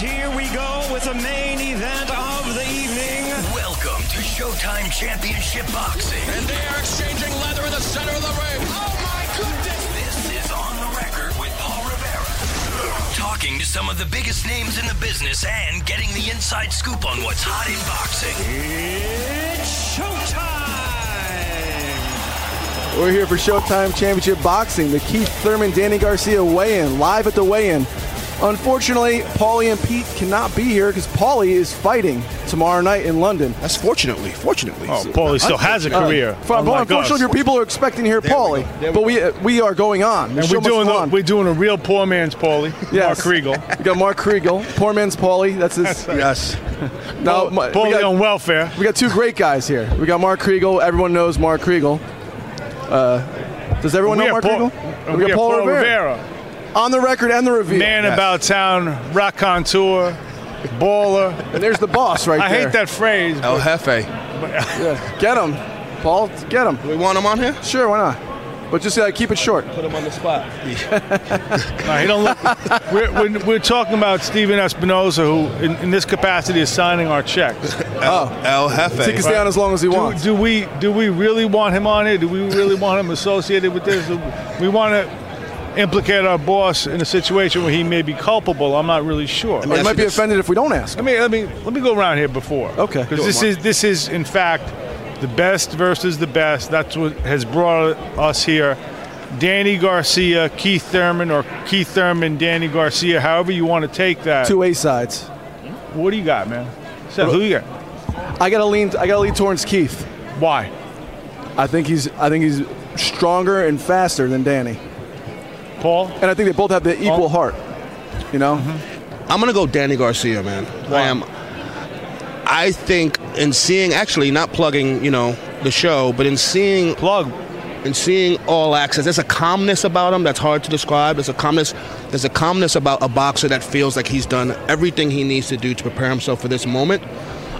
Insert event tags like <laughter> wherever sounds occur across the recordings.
here we go with the main event of the evening. Welcome to Showtime Championship Boxing. And they are exchanging leather in the center of the ring. Oh my goodness! This is On the Record with Paul Rivera. Talking to some of the biggest names in the business and getting the inside scoop on what's hot in boxing. It's showtime! We're here for Showtime Championship Boxing, the Keith Thurman Danny Garcia weigh-in, live at the weigh-in. Unfortunately, Paulie and Pete cannot be here because Paulie is fighting tomorrow night in London. That's fortunately, fortunately. Oh, Paulie still has a career. Well, unfortunately, us. your people are expecting to hear There Paulie, we but we uh, we are going on. The And we're doing the, on. we're doing a real poor man's Paulie. <laughs> Yes. Mark Kriegel. We got Mark Kriegel, poor man's Paulie. That's his. <laughs> Yes. <laughs> now, my- we Paulie got- on welfare. We got two great guys here. We got Mark Kriegel. Everyone knows Mark Kriegel. Uh, does everyone We know Mark Paul, Kriegel? and we got Paul Rivera. On the record and the review. Man about town, raconteur, baller. And there's the boss right I there. I hate that phrase. El but Jefe. <laughs> Yeah. Get him, Paul. Get him. We want him on here? Sure, why not? But just uh, keep it short. Put him on the spot. <laughs> no, he don't look. we're, we're, we're talking about Stephen Espinoza, who in, in this capacity is signing our checks. <laughs> Oh, El Jefe. he can stay on as long as he Do, wants. do we do we really want him on here? Do we really want him associated with this? We want to implicate our boss in a situation where he may be culpable. I'm not really sure. He might be offended if we don't ask. Let me let me let me go around here before. Okay. Because this is this is in fact the best versus the best. That's what has brought us here. Danny Garcia, Keith Thurman, or Keith Thurman, Danny Garcia, however you want to take that. Two A sides. What do you got, man? Seth, who you got? I gotta lean. I gotta lean towards Keith. Why? I think he's. I think he's stronger and faster than Danny. Paul? And I think they both have the equal Oh. heart. You know. Mm-hmm. I'm gonna go Danny Garcia, man. I am. I think in seeing, actually, not plugging, you know, the show, but in seeing, Plug. in seeing all access, there's a calmness about him that's hard to describe. There's a calmness. There's a calmness about a boxer that feels like he's done everything he needs to do to prepare himself for this moment.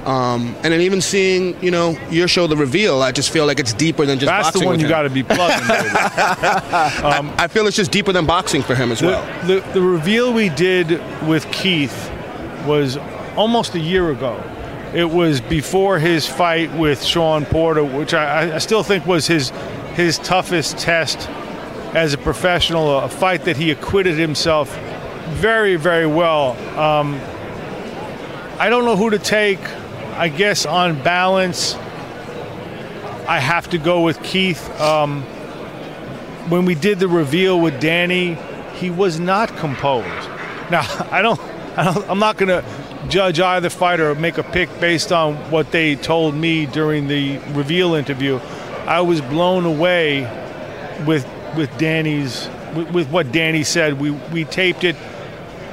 Um, and then even seeing, you know, your show, The Reveal, I just feel like it's deeper than just That's boxing the one you got to be plugging. baby. <laughs> I feel it's just deeper than boxing for him as well. The, the, the reveal we did with Keith was almost a year ago. It was before his fight with Shawn Porter, which I, I still think was his his toughest test as a professional, a fight that he acquitted himself very, very well. Um, I don't know who to take. I guess on balance, I have to go with Keith. Um, when we did the reveal with Danny, he was not composed. Now, <laughs> I don't, I I'm not going to judge either fighter or make a pick based on what they told me during the reveal interview. I was blown away with with Danny's with, with what Danny said. We we taped it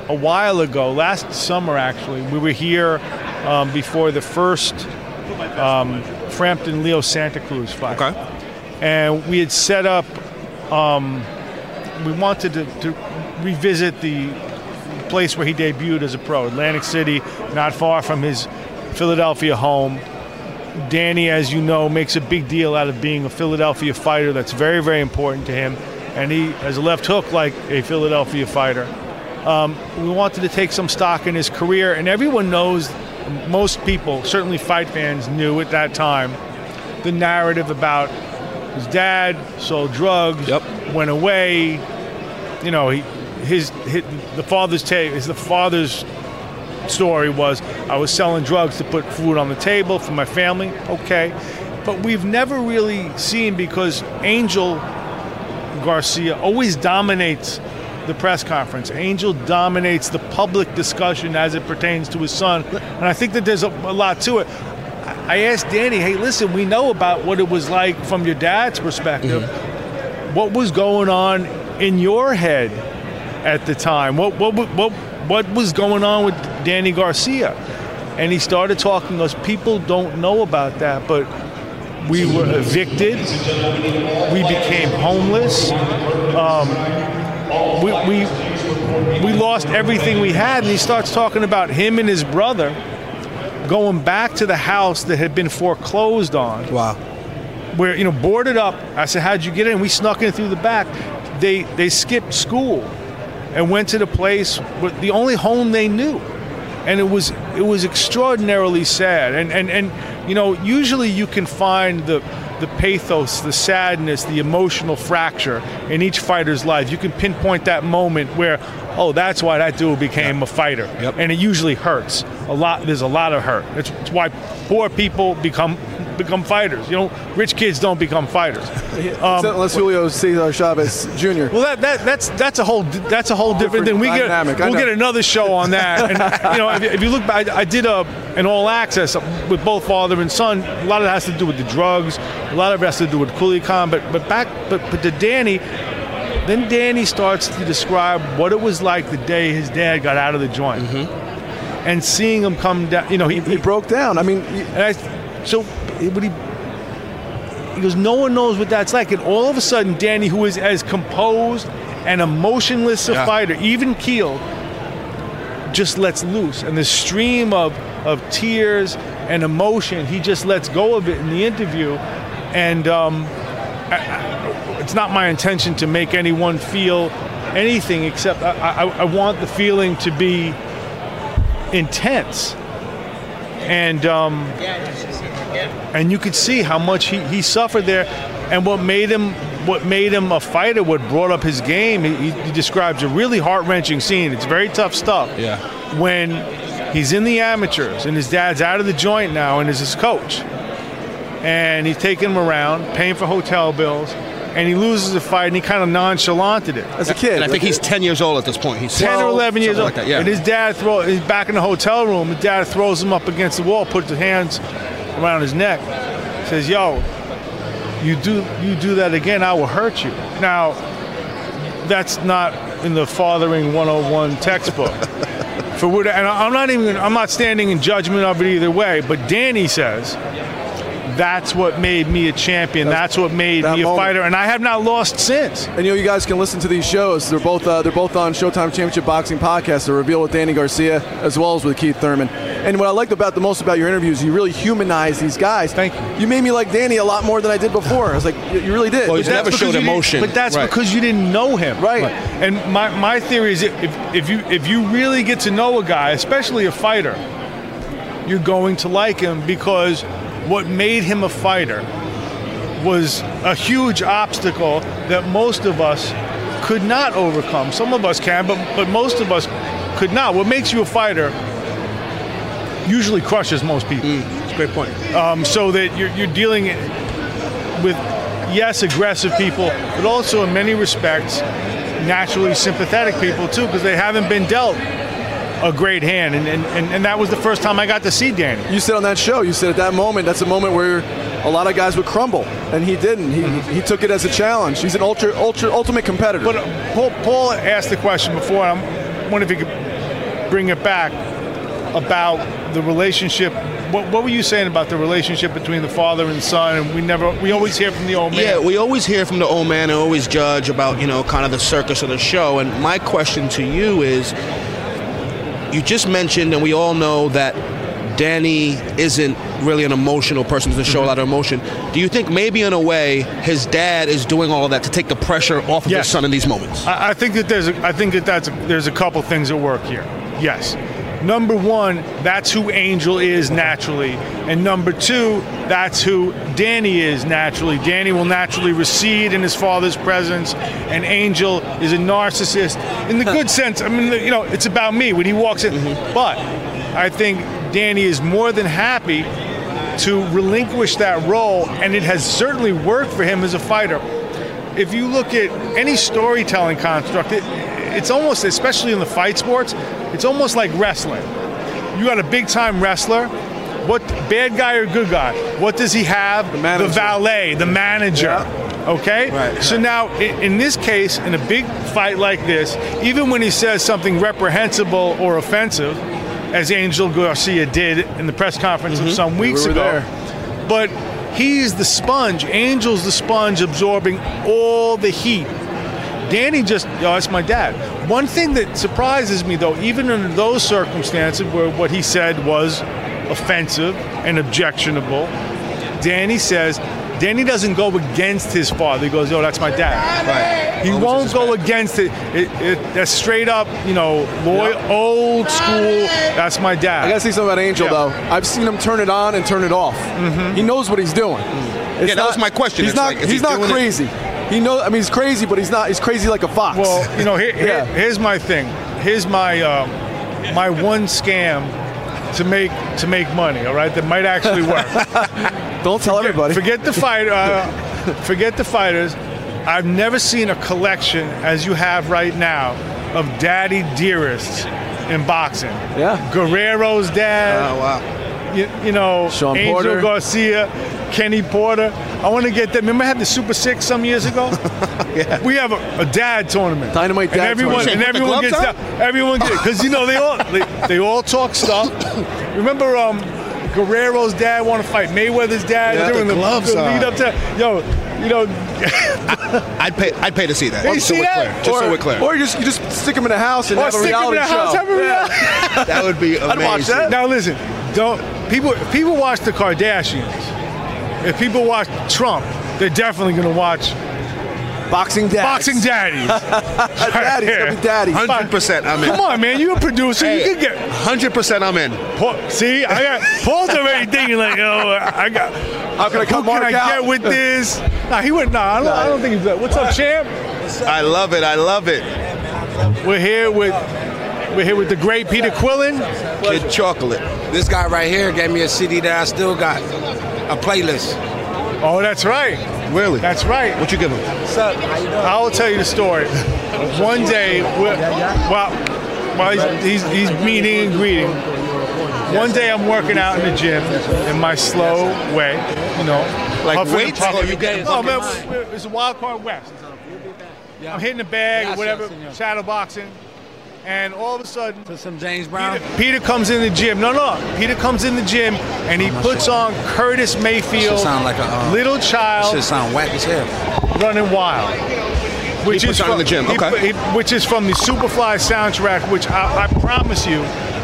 a while ago, last summer actually. We were here um, before the first um, Frampton Leo Santa Cruz fight Okay. and we had set up. Um, we wanted to, to revisit the place where he debuted as a pro, Atlantic City, not far from his Philadelphia home. Danny, as you know, makes a big deal out of being a Philadelphia fighter. That's very, very important to him, and he has a left hook like a Philadelphia fighter. Um, we wanted to take some stock in his career, and everyone knows. Most people, certainly fight fans, knew at that time the narrative about his dad sold drugs, Yep. went away. You know, he, his, his the father's take is the father's story was I was selling drugs to put food on the table for my family. Okay, but we've never really seen because Angel Garcia always dominates the press conference. Angel dominates the public discussion as it pertains to his son, and I think that there's a, a lot to it. I asked Danny, "Hey, listen, we know about what it was like from your dad's perspective. What was going on in your head at the time? What what what what was going on with Danny Garcia?" And he started talking to us. People don't know about that, but we were evicted. We became homeless. Um, we, we we lost everything we had, and he starts talking about him and his brother going back to the house that had been foreclosed on Wow. where you know boarded up. I said, "How'd you get in?" We snuck in through the back. They they skipped school and went to the place, with the only home they knew. and it was it was extraordinarily sad. And and and you know, usually you can find the the pathos, the sadness, the emotional fracture in each fighter's life. You can pinpoint that moment where, oh, that's why that dude became a fighter, Yep. and it usually hurts a lot. There's a lot of hurt. That's, that's why poor people become become fighters. You know, rich kids don't become fighters. <laughs> Um, Unless Julio Cesar Chavez Jr. well, that, that that's that's a whole that's a whole different, Different thing. We dynamic, get we'll get another show on that. And <laughs> you know, if, if you look back, I, I did a an all access with both father and son. A lot of it has to do with the drugs. A lot of it has to do with Khan. But but back but but to Danny, then Danny starts to describe what it was like the day his dad got out of the joint, and seeing him come down. You know, he, He broke down. I mean, I, so he- what he he goes, no one knows what that's like, and all of a sudden, Danny, who is as composed and emotionless a Yeah. fighter, even keel, just lets loose, and the stream of of tears and emotion, he just lets go of it in the interview, and um, I- I- it's not my intention to make anyone feel anything except I, I, I want the feeling to be intense. And um, and you could see how much he, he suffered there, and what made him what made him a fighter, what brought up his game. He, he describes a really heart wrenching scene. It's very tough stuff. Yeah. When he's in the amateurs and his dad's out of the joint now and is his coach, and he's taking him around, paying for hotel bills, and he loses a fight and he kind of nonchalanted it. as a kid, And I think he's 10 years old at this point. He's 10 or 11 years old. like that, yeah. And his dad throw he's back in the hotel room. His dad throws him up against the wall, puts his hands around his neck, says, "Yo, you do you do that again, I will hurt you." Now, that's not in the fathering 101 textbook. <laughs> For what, and I'm not even I'm not standing in judgment of it either way. But Danny says. That's what made me a champion. That's, what made that me a fighter, and I have not lost since. And you know, you guys can listen to these shows. They're both uh, they're both on Showtime Championship Boxing podcast. They're revealed with Danny Garcia as well as with Keith Thurman. And what I liked about the most about your interviews, you really humanize these guys. Thank you. You made me like Danny a lot more than I did before. I was like, you you really did. Well, he's never that's showed because you didn't- emotion. But that's Right. because you didn't know him. Right. And my, my theory is if, if you if you really get to know a guy, especially a fighter, you're going to like him because what made him a fighter was a huge obstacle that most of us could not overcome. Some of us can, but but most of us could not. What makes you a fighter usually crushes most people. That's a great point. Um, so that you're, you're dealing with, yes, aggressive people, but also in many respects, naturally sympathetic people too, because they haven't been dealt a great hand. And, and, and, and that was the first time I got to see Danny. you said on that show, you said at that moment, that's a moment where a lot of guys would crumble, and he didn't. He, he took it as a challenge. He's an ultra, ultra, ultimate competitor. But uh, Paul, Paul asked the question before, and I wonder if he could bring it back about the relationship. What, what were you saying about the relationship between the father and son? And we never, we always hear from the old man. Yeah, we always hear from the old man and always judge about, you know, kind of the circus of the show. And my question to you is you just mentioned, and we all know that Danny isn't really an emotional person, doesn't show a mm-hmm. lot of emotion. Do you think maybe in a way his dad is doing all of that to take the pressure off of Yes. his son in these moments? I, I think that there's a, I think that that's a, there's a couple things at work here. Yes. Number one, that's who Angel is naturally, and number two, that's who Danny is naturally. Danny will naturally recede in his father's presence, and Angel is a narcissist in the good sense. I mean, you know, it's about me when he walks in. Mm-hmm. But I think Danny is more than happy to relinquish that role, and it has certainly worked for him as a fighter if you look at any storytelling construct, it, it's almost, especially in the fight sports, it's almost like wrestling. You got a big time wrestler. What bad guy or good guy? What does he have? The, manager. valet, the manager. Okay. Right. So now, in this case, in a big fight like this, even when he says something reprehensible or offensive, as Angel Garcia did in the press conference of some weeks were ago, there. but he's the sponge. Angel's the sponge absorbing all the heat. Danny just, yo, that's my dad. One thing that surprises me, though, even under those circumstances where what he said was offensive and objectionable, Danny says, Danny doesn't go against his father. He goes, "Yo, that's my dad." Right. He won't go against it. it, it that's straight up, you know, loyal, old school. That's my dad. I gotta say something about Angel Yeah. though. I've seen him turn it on and turn it off. Mm-hmm. He knows what he's doing. It's Yeah, that was my question. He's It's not. like, he's he not doing it- crazy. He knows. I mean, he's crazy, but he's not. He's crazy like a fox. Well, you know, here, here- <laughs> Yeah. here's my thing. Here's my um, my one scam to make to make money. All right, that might actually work. <laughs> don't tell everybody. Forget the fight. Uh, <laughs> forget the fighters. I've never seen a collection as you have right now of daddy dearests in boxing. Yeah. Guerrero's dad. Oh wow. You, you know, Shawn Angel Porter. Garcia, Kenny Porter. I want to get them. Remember, I had the Super Six some years ago. <laughs> Yeah. We have a, a dad tournament. Dynamite and dad everyone, tournament. And everyone gets on? down. Everyone gets because you know they all they, they all talk stuff. <coughs> Remember, um, Guerrero's dad want to fight Mayweather's dad Yeah, during the the, gloves the lead up to yo, you know. I'd pay. I'd pay to see that. You Just see so we're that? clear. Just or, so we're clear. or you just you just stick him in a house and Or have a stick him in reality the house, show. have a reality- <laughs> that would be amazing. I'd watch that. Now listen, don't people people watch the Kardashians. If people watch Trump, they're definitely gonna watch Boxing dad. Boxing Daddies. <laughs> daddies. Gotta daddies. Hundred percent. I'm in. Come on, man, you're a producer. you can get. Hundred percent. I'm in. Paul, see, I got Paul's already thinking like, oh, I got. How can I Who cut can I out? get with this? Nah, he went. Nah, I don't, I don't think he's. That. What's up, champ? I love it. I love it. We're here with. We're here with the great Peter Quillin. Kid chocolate. This guy right here gave me a CD that I still got, a playlist. Oh, that's right. Really? That's right. What you give him? I will tell you the story. One day, while, while he's, he's, he's meeting and greeting, one day I'm working out in the gym in my slow way, you know. Like weights? Oh, you getting Oh, man, it's a wild card west. I'm hitting the bag or whatever, shadow boxing, and all of a sudden, To some James Brown. Peter, Peter comes in the gym. No, no. Peter comes in the gym and he puts on Curtis Mayfield, sound like a, uh, Little Child, Shit sound whack as hell. Running Wild. Which He puts on in the gym, he- okay. he- which is from the Superfly soundtrack, which I, I promise you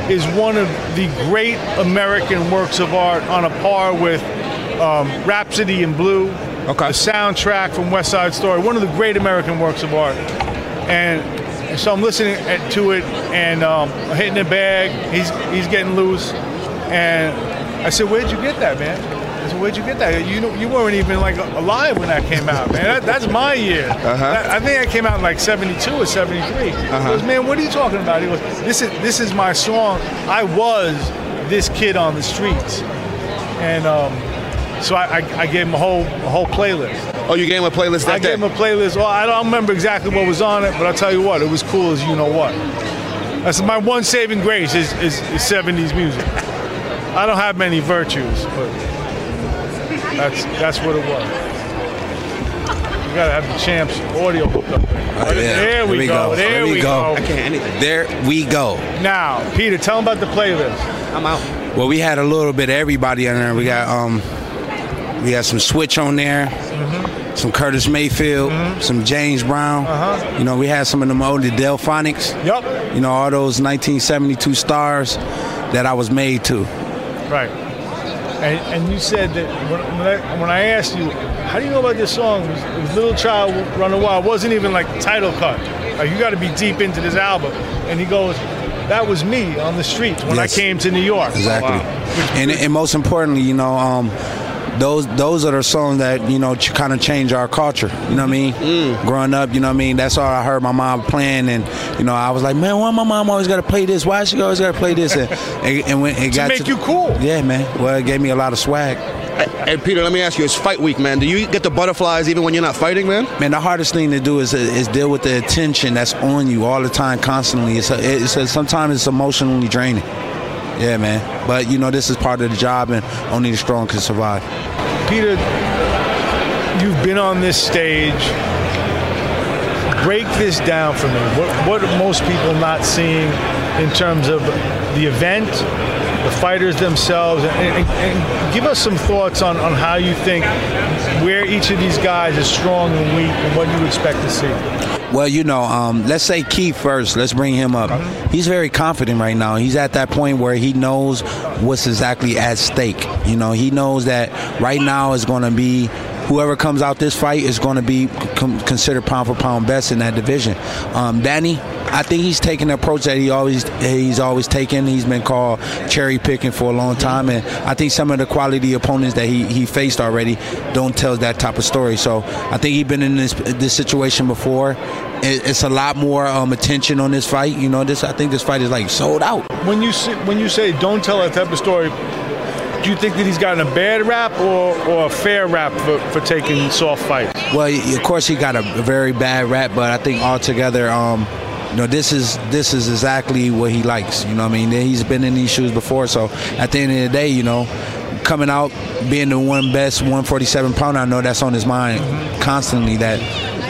is one of the great American works of art on a par with um, Rhapsody in Blue, Okay. the soundtrack from West Side Story, one of the great American works of art. And so I'm listening to it and um, hitting the bag. He's he's getting loose, and I said, "Where'd you get that, man?" I said, "Where'd you get that? You know, you weren't even like alive when that came out, man. That, that's my year. That- I think that came out in like '72 or '73." He goes, "Man, what are you talking about?" He goes, "This is this is my song. I was this kid on the streets," and um, so I, I, I gave him a whole a whole playlist. Oh, you gave him a playlist that I day. gave him a playlist. Well, I don't remember exactly what was on it, but I'll tell you what, it was cool as you know what. That's my one saving grace is, is, is 70s music. I don't have many virtues, but that's that's what it was. You gotta have the champs audio hooked up. Oh, yeah. There we, we go. go. There Here we we go. go. I can't anything. There we go. Now, Peter, tell them about the playlist. I'm out. Well, we had a little bit of everybody on there. We got um, we had some Switch on there, Mm-hmm. Some Curtis Mayfield, some James Brown. Uh-huh. You know, we had some of them old Delfonics. Yup. You know, all those 1972 stars that I was made to. Right. And, and you said that when, when, I, when I asked you, how do you know about this song? It was, it was Little Child Run a Wild. It wasn't even like title cut. Like you got to be deep into this album. And he goes, that was me on the streets when Yes. I came to New York. Exactly. And, and most importantly, you know, um, those those are the songs that you know ch- kind of change our culture. You know what I mean? Mm. Growing up, you know what I mean. That's all I heard my mom playing, and you know, I was like, man, why my mom always got to play this? Why she always got to play this? And, <laughs> and, and when it got make you cool. Yeah, man. Well, it gave me a lot of swag. Hey, Peter, let me ask you. It's fight week, man. Do you get the butterflies even when you're not fighting, man? Man, the hardest thing to do is is deal with the attention that's on you all the time, constantly. It's a, it's a, sometimes it's emotionally draining. Yeah, man. But you know, this is part of the job, and only the strong can survive. Peter, you've been on this stage. Break this down for me. What, what are most people not seeing in terms of the event, the fighters themselves, and, and- and give us some thoughts on, on how you think where each of these guys is strong and weak and what you expect to see. Well, you know, um, let's say Keith first. Let's bring him up. He's very confident right now. He's at that point where he knows what's exactly at stake. You know, he knows that right now is going to be whoever comes out this fight is going to be com- considered pound for pound best in that division. Um, Danny, I think he's taking the approach that he always he's always taken. He's been called cherry picking for a long time, and I think some of the quality opponents that he, he faced already don't tell that type of story. So I think he's been in this this situation before. It, it's a lot more um, attention on this fight. You know, this I think this fight is like sold out. When you say, when you say don't tell that type of story, do you think that he's gotten a bad rap or, or a fair rap for, for taking soft fights? Well, of course he got a very bad rap, but I think altogether, um, you know, this is this is exactly what he likes. You know, what I mean, he's been in these shoes before, so at the end of the day, you know, coming out being the one best 147 pounder, I know that's on his mind constantly. That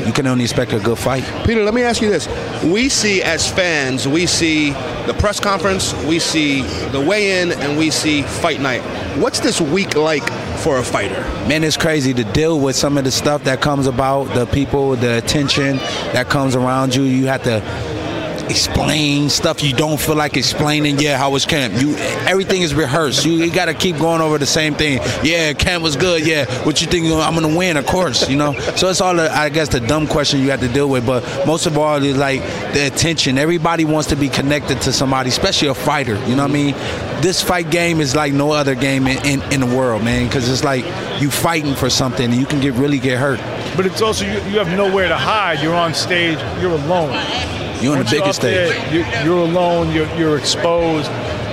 you can only expect a good fight. Peter, let me ask you this. We see as fans, we see the press conference, we see the weigh-in, and we see fight night. What's this week like for a fighter? Man, it's crazy to deal with some of the stuff that comes about, the people, the attention that comes around you. You have to explain stuff you don't feel like explaining. Yeah, how was camp? You everything is rehearsed. You, you got to keep going over the same thing. Yeah, camp was good. Yeah, what you think I'm gonna win? Of course, you know. So it's all the, I guess the dumb question you have to deal with. But most of all is like the attention. Everybody wants to be connected to somebody, especially a fighter. You know what I mean? This fight game is like no other game in, in, in the world, man. Because it's like you fighting for something, and you can get really get hurt. But it's also you, you have nowhere to hide. You're on stage. You're alone. You're on the biggest up there, stage. you're, you're alone. You're, you're exposed.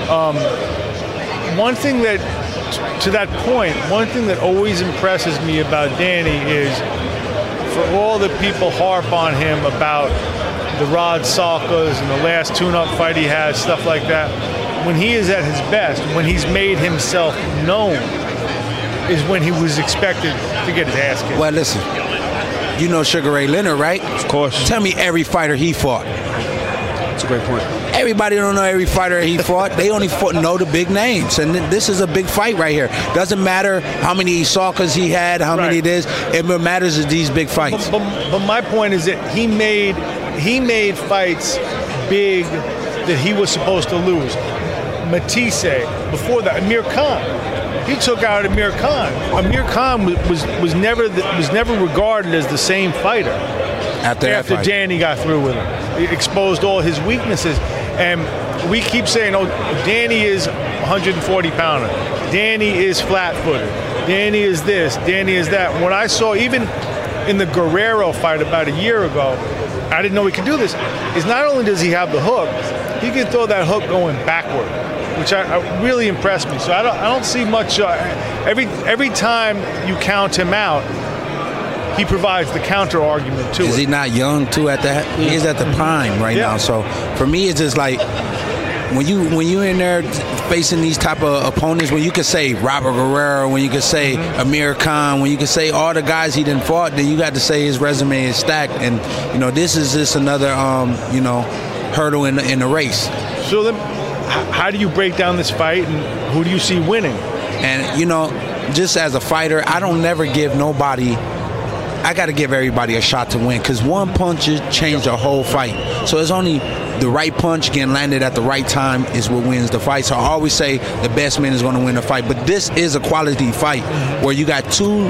Um, one thing that, to that point, one thing that always impresses me about Danny is for all the people harp on him about the Rod Salkas and the last tune-up fight he had, stuff like that. When he is at his best, when he's made himself known, is when he was expected to get his ass kicked. Well, listen, you know Sugar Ray Leonard, right? Of course. Tell me every fighter he fought. Great point. Everybody don't know every fighter he fought. They only fought, know the big names, and this is a big fight right here. Doesn't matter how many he saw because he had, how many it is. It matters is these big fights. But, but, but my point is that he made he made fights big that he was supposed to lose. Matthysse before that, Amir Khan. He took out Amir Khan. Amir Khan was was, was never the, was never regarded as the same fighter After after. Danny got through with him. Exposed all his weaknesses. And we keep saying, oh, Danny is 140 pounder. Danny is flat footed. Danny is this. Danny is that. When I saw, even in the Guerrero fight about a year ago, I didn't know he could do this. Is not only does he have the hook, he can throw that hook going backward, which I, I really impressed me. So I don't, I don't see much. Uh, every every time you count him out, he provides the counter argument to Is it. he not young too? At that, he is at the prime right Yeah. now. So for me, it's just like when you when you're in there facing these type of opponents, when you can say Robert Guerrero, when you can say Amir Khan, when you can say all the guys he didn't fought, then you got to say his resume is stacked. And you know this is just another um, you know hurdle in the, in the race. So then, how do you break down this fight, and who do you see winning? And you know, just as a fighter, I don't never give nobody. I got to give everybody a shot to win because one punch changed the whole fight. So it's only the right punch getting landed at the right time is what wins the fight. So I always say the best man is going to win the fight. But this is a quality fight where you got two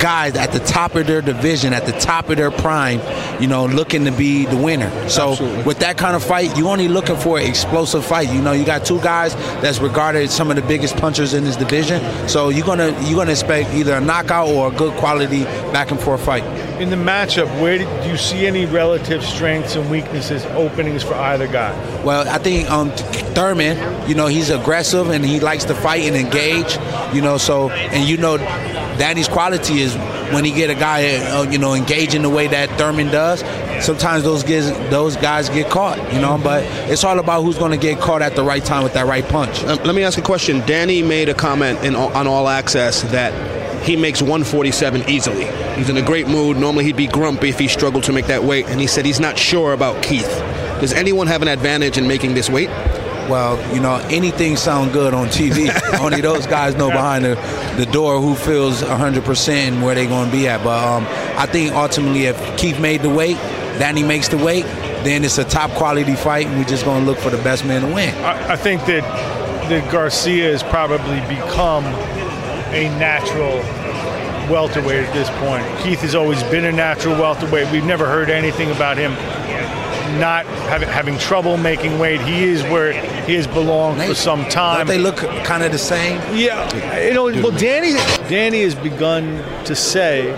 guys at the top of their division, at the top of their prime, you know, looking to be the winner. So Absolutely. with that kind of fight, you only looking for an explosive fight. You know, you got two guys that's regarded as some of the biggest punchers in this division. So you're gonna you're gonna expect either a knockout or a good quality back and forth fight. In the matchup, where do you see any relative strengths and weaknesses, openings for either guy? Well, I think um, Thurman, you know, he's aggressive and he likes to fight and engage. You know, so and you know, Danny's quality is when he get a guy, uh, you know, engaging the way that Thurman does. Sometimes those guys, those guys get caught. You know, but it's all about who's going to get caught at the right time with that right punch. Um, let me ask a question. Danny made a comment in, on All Access that he makes 147 easily. He's in a great mood. Normally he'd be grumpy if he struggled to make that weight, and he said he's not sure about Keith. Does anyone have an advantage in making this weight? Well, you know, anything sound good on TV. <laughs> Only those guys know behind the, the door who feels 100% and where they're going to be at. But um, I think ultimately, if Keith made the weight, Danny makes the weight, then it's a top quality fight, and we're just going to look for the best man to win. I, I think that that Garcia has probably become a natural welterweight at this point. Keith has always been a natural welterweight. We've never heard anything about him not having, having trouble making weight. He is where he has belonged for some time. Don't they look kind of the same? Yeah, you know, well, Danny, Danny has begun to say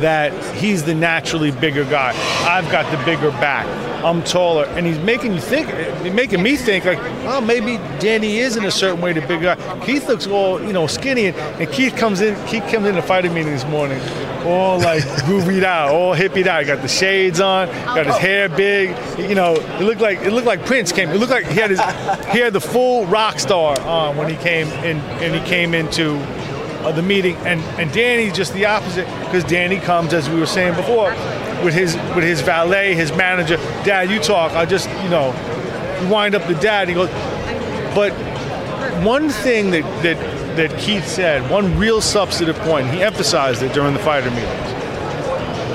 that he's the naturally bigger guy. I've got the bigger back. I'm taller, and he's making you think, making me think like, oh, maybe Danny is in a certain way the bigger guy. Keith looks all, you know, skinny, and, and Keith comes in. Keith comes in the fighting meeting this morning, all like <laughs> groovied out, all hippied out. He got the shades on, got his hair big. You know, it looked like it looked like Prince came. It looked like he had his, he had the full rock star on when he came in, and he came into uh, the meeting, and and Danny's just the opposite because Danny comes, as we were saying before, with his with his valet, his manager. Dad, you talk. I just you know, we wind up the dad. He goes, but one thing that that that Keith said, one real substantive point, he emphasized it during the fighter meetings.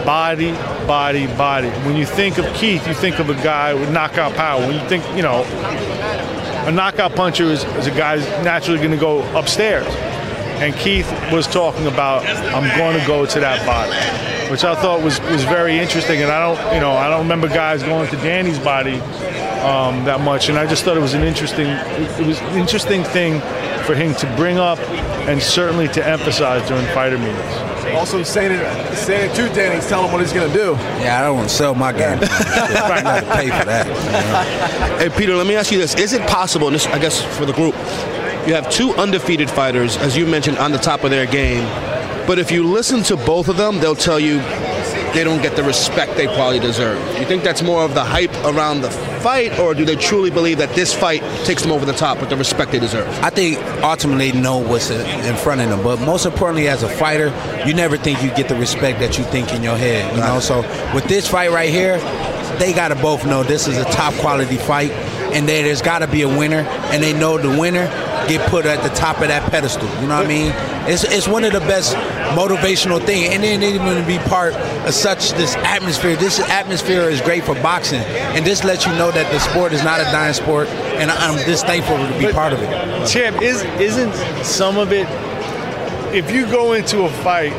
Body, body, body. When you think of Keith, you think of a guy with knockout power. When you think, you know, a knockout puncher is, is a guy who's naturally going to go upstairs and Keith was talking about I'm going to go to that body, which I thought was was very interesting. And I don't, you know, I don't remember guys going to Danny's body um, that much, and I just thought it was an interesting, it was an interesting thing for him to bring up and certainly to emphasize during fighter meetings. Also saying it, saying it to Danny, he's telling him what he's going to do. Yeah, I don't want to sell my game. I got to pay for that. you know? Hey, Peter, let me ask you this. Is it possible, and this, I guess, for the group, you have two undefeated fighters, as you mentioned, on the top of their game. But if you listen to both of them, they'll tell you they don't get the respect they probably deserve. Do you think that's more of the hype around the fight, or do they truly believe that this fight takes them over the top with the respect they deserve? I think ultimately they know what's in front of them, but most importantly, as a fighter, you never think you get the respect that you think in your head. You know, so with this fight right here, they got to both know this is a top quality fight, and that there's got to be a winner, and they know the winner get put at the top of that pedestal. You know what I mean? It's, it's one of the best motivational things, and then even to be part of such this atmosphere. This atmosphere is great for boxing, and this lets you know that the sport is not a dying sport, and I'm just thankful to be But- part of it. Champ, is isn't some of it? If you go into a fight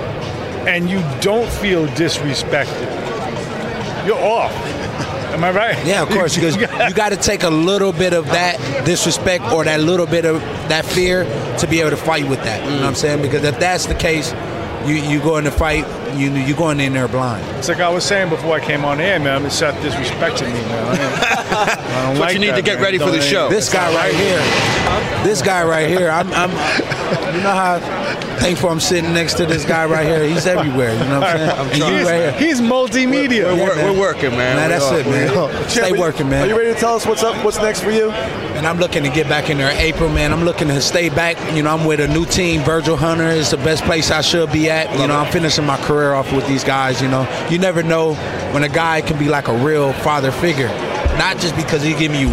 and you don't feel disrespected, you're off. Am I right? Yeah, of course, because <laughs> you got to take a little bit of that disrespect or that little bit of that fear to be able to fight with that. You know what I'm mm. saying? Because if that's the case, you you go in the fight, you you going in there blind. It's like I was saying before I came on air, man. I'm Seth disrespecting me, man. I don't, I don't But <laughs> like you need that, to get man. ready for Don't the show. This guy right here, this guy right here, I'm, I'm you know how thankful I'm sitting next to this guy right here. He's everywhere. You know what I'm saying? And you He's, right he's multimedia. We're, Yeah, wor- man. we're working, man. Man, We that's are. it, man. Stay Champ, working, Are you ready to tell us what's up? What's next for you? And I'm looking to get back in there April, man. I'm looking to stay back. You know, I'm with a new team. Virgil Hunter is the best place I should be at. You know, I'm finishing my career off with these guys. You know, you never know when a guy can be like a real father figure, not just because he giving you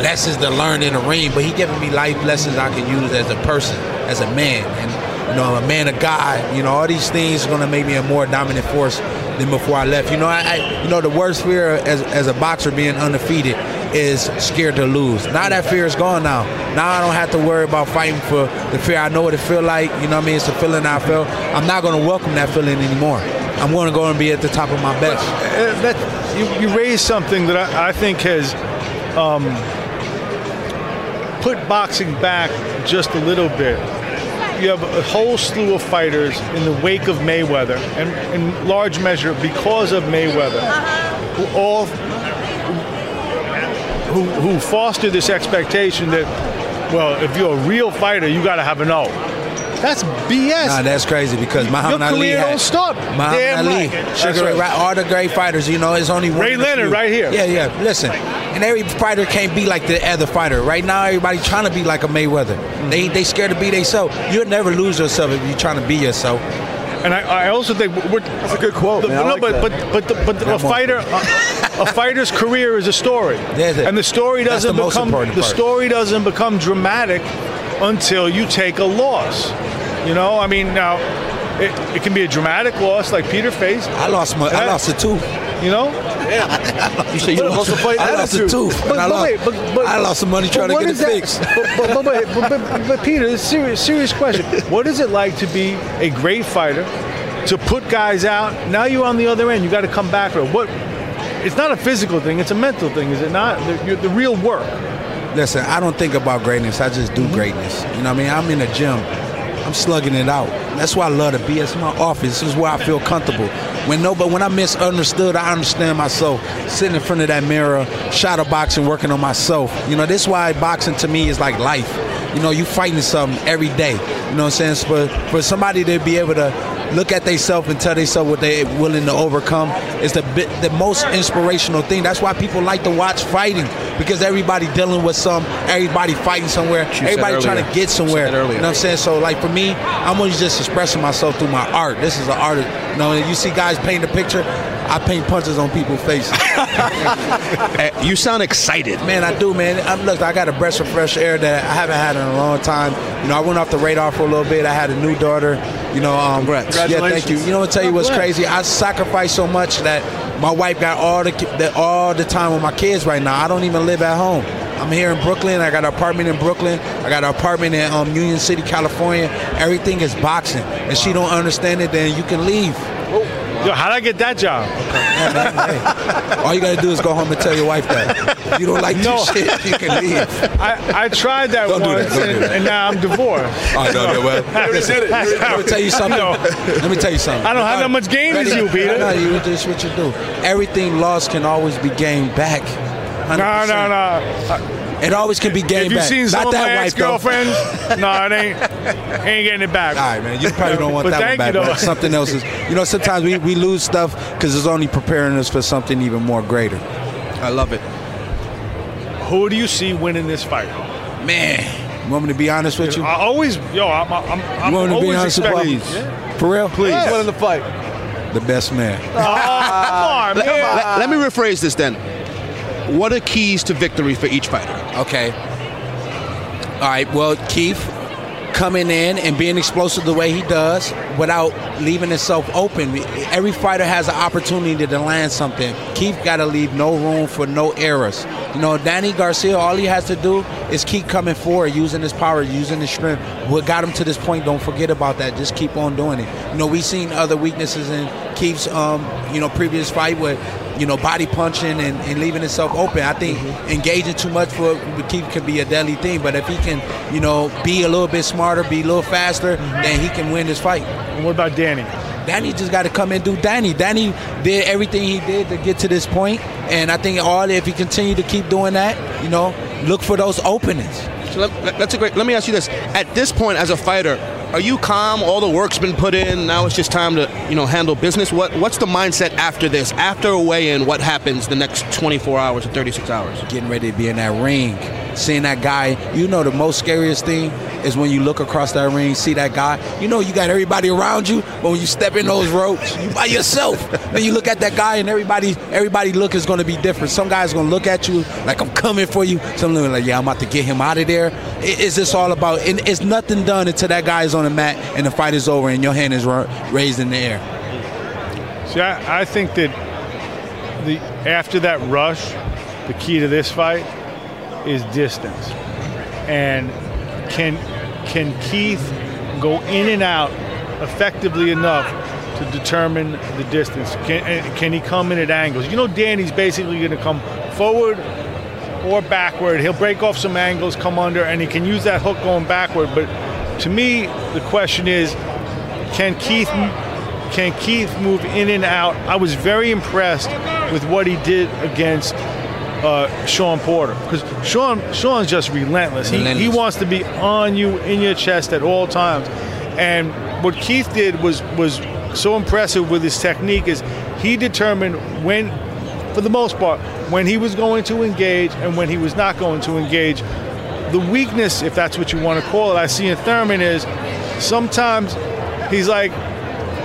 lessons to learn in the ring, but he giving me life lessons I can use as a person, as a man, and you know, I'm a man of God. You know, all these things are gonna make me a more dominant force than before I left. You know, I, I you know the worst fear as as a boxer being undefeated is scared to lose. Now that fear is gone now. Now I don't have to worry about fighting for the fear. I know what it feel like. You know what I mean? It's a feeling I felt. I'm not gonna welcome that feeling anymore. I'm gonna go and be at the top of my best. Uh, that you, you raised something that I, I think has um, put boxing back just a little bit. You have a whole slew of fighters in the wake of Mayweather, and in large measure because of Mayweather, who all who, who foster this expectation that, well, if you're a real fighter, you got to have an O. That's BS. Nah, that's crazy because Muhammad Ali career had don't stop. Muhammad Damn Ali, right. Sugar Ray, right. right, all the great fighters. You know, it's only one. Ray of Leonard few. right here. Yeah, yeah. Listen, and every fighter can't be like the other fighter. Right now, everybody trying to be like a Mayweather. Mm-hmm. They they scared to be themselves. You'll never lose yourself if you're trying to be yourself. And I, I also think we're, That's a good quote, man. No, like but, that. but but but but a fighter a, a fighter's career is a story, That's it. and the story doesn't the become the part. story doesn't become dramatic until you take a loss. You know, I mean, now it, it can be a dramatic loss like Peter faced. I lost my, I Yeah. lost a tooth. You know, Yeah. You say you lost, also fight I lost a attitude. tooth. But- I, lost, wait, but- but- I lost some money trying to get what it is that- fixed. But, but, but, but, but, but Peter, this is serious, serious question. What is it like to be a great fighter to put guys out. Now you're on the other end. You got to come back. For. What? It's not a physical thing. It's a mental thing, is it not? The, the real work. Listen, I don't think about greatness. I just do mm-hmm. greatness. You know what I mean? I'm in the gym. I'm slugging it out. That's why I love to be. It's my office. This is where I feel comfortable. When no, but when I misunderstood, I understand myself. Sitting in front of that mirror, shadow boxing, working on myself. You know, this why boxing to me is like life. You know, you fighting something every day. You know what I'm saying? For for somebody to be able to look at themselves and tell themselves what they're willing to overcome is the the most inspirational thing. That's why people like to watch fighting because everybody dealing with some, everybody fighting somewhere, everybody trying to get somewhere. You know what I'm saying? So like for me, I'm always just expressing myself through my art. This is an artist. You know, you see guys paint a picture. I paint punches on people's faces. <laughs> Eh, You sound excited. Man, I do, man. I'm, look, I got a breath of fresh air that I haven't had in a long time. You know, I went off the radar for a little bit. I had a new daughter. You know, um, Congrats. Yeah, thank you. You know, what tell you what's crazy? I sacrificed so much that my wife got all the, the all the time with my kids right now. I don't even live at home. I'm here in Brooklyn. I got an apartment in Brooklyn. I got an apartment in um, Union City, California. Everything is boxing, and she don't understand it. Then you can leave. Yo, how'd I get that job? All you gotta do is go home and tell your wife that. If you don't like No. this shit, you can leave. I, I tried that Don't once, do and, that. and now I'm divorced. I know that well. <laughs> Listen, Let me tell you something. No. Let me tell you something. I don't have that much game as you, Peter. No, you this what you do. Everything lost can always be gained back. 100%. No, no, no. It always can be game. If you've back. seen some Not of that wife though. ex-girlfriends, <laughs> no, it ain't. Ain't getting it back. All right, man. You probably don't want that one back. you, though. but something else is. You know, sometimes we, we lose stuff because it's only preparing us for something even more greater. I love it. Who do you see winning this fight? Man, you want me to be honest with you? I always, yo, I'm, I'm, I'm You want me to be always honest with expecting. you? Yeah. For real? Please. Who's winning the fight? The best man. Oh, come on, Let, man. let- let me rephrase this then. What are keys to victory for each fighter? Okay. All right. Well, Keith coming in and being explosive the way he does without leaving himself open. Every fighter has an opportunity to land something. Keith got to leave no room for no errors. You know, Danny Garcia, all he has to do is keep coming forward, using his power, using his strength. What got him to this point, don't forget about that. Just keep on doing it. You know, we've seen other weaknesses in Keith's, um, you know, previous fight with, you know, body punching and, and leaving himself open. I think mm-hmm. engaging too much for Keith can be a deadly thing. But if he can, you know, be a little bit smarter, be a little faster, mm-hmm. then he can win this fight. And what about Danny? Danny just got to come and do Danny. Danny did everything he did to get to this point, and I think all if he continue to keep doing that, you know, look for those openings. So let, that's a great. Let me ask you this: At this point, as a fighter, are you calm? All the work's been put in. Now it's just time to, you know, handle business. What What's the mindset after this? After a weigh-in, what happens the next 24 hours or 36 hours? Getting ready to be in that ring, seeing that guy. You know, the most scariest thing is when you look across that ring, see that guy. You know, you got everybody around you, but when you step in those ropes, you by yourself. then you look at that guy, and everybody, everybody look is going to be different. Some guys going to look at you like I'm coming for you. Some look like, yeah, I'm about to get him out of there. It- It's all about, and it's nothing done until that guy is on the mat and the fight is over and your hand is ra- raised in the air. See, I, I think that the after that rush, the key to this fight is distance. And can can Keith go in and out effectively enough to determine the distance? Can can he come in at angles? You know, Danny's basically going to come forward or backward. He'll break off some angles, come under, and he can use that hook going backward. But to me, the question is, can Keith can Keith move in and out? I was very impressed with what he did against uh, Shawn Porter because Shawn Shawn's just relentless. He, he wants to be on you in your chest at all times. And what Keith did was was so impressive with his technique is he determined when, for the most part, when he was going to engage and when he was not going to engage. The weakness, if that's what you want to call it, I see in Thurman is sometimes he's like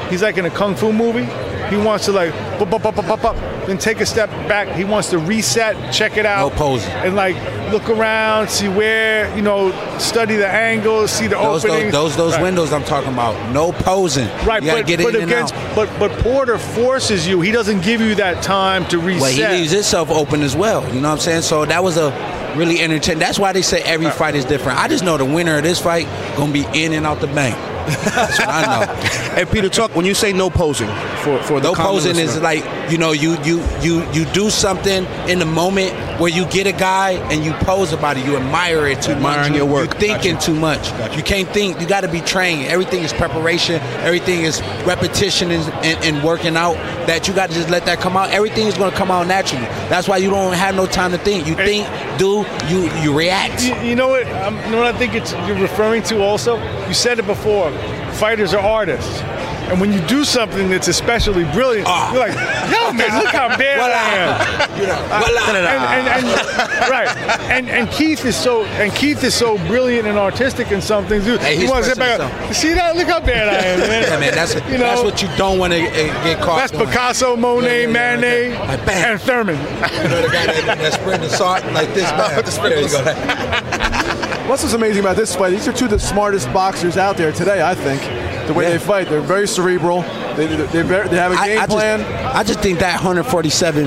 he's like in a kung fu movie. He wants to like bup, bup, bup, bup, bup, bup, then take a step back. He wants to reset, check it out, No posing. and like look around, see where you know, study the angles, see the Those openings. those, those Right. windows I'm talking about. No posing. Right, you but, get but against but but Porter forces you. He doesn't give you that time to reset. Well, he leaves himself open as well. You know what I'm saying? So that was a really entertaining. That's why they say every fight is different. I just know the winner of this fight gonna be in and out the bank. That's what I know. Hey, Peter, talk when you say no posing for for the No common posing is like you know you you you you do something in the moment where you get a guy and you pose about it. You admire it too much. Admiring You- your work. You thinking too much. You can't think. You got to be trained. Everything is preparation. Everything is repetition and, and, and working out. That you got to just let that come out. Everything is going to come out naturally. That's why you don't have no time to think. You think, do, you you react. You, you know what? Um, you know what I think it's you're referring to. Also, you said it before. Fighters are artists, and when you do something that's especially brilliant, Ah. you're like, "Yo, man, look how <laughs> bad I am." You know, voila. and, and, and right, and and Keith is so and Keith is so brilliant and artistic in some things. Dude, Hey, he wants to back. up, See that? Look how bad I am, man. <laughs> Yeah, man, that's <laughs> you know, that's what you don't want to get caught. that's doing. Picasso, Monet, Yeah, yeah, Manet, yeah. And Thurman. You know the guy that, that spread the salt like this. Man. There you go. What's what's amazing about this fight? These are two of the smartest boxers out there today. I think the way Yeah. they fight, they're very cerebral. They, they, they, very- they have a game I, I plan. Just, I just think that 147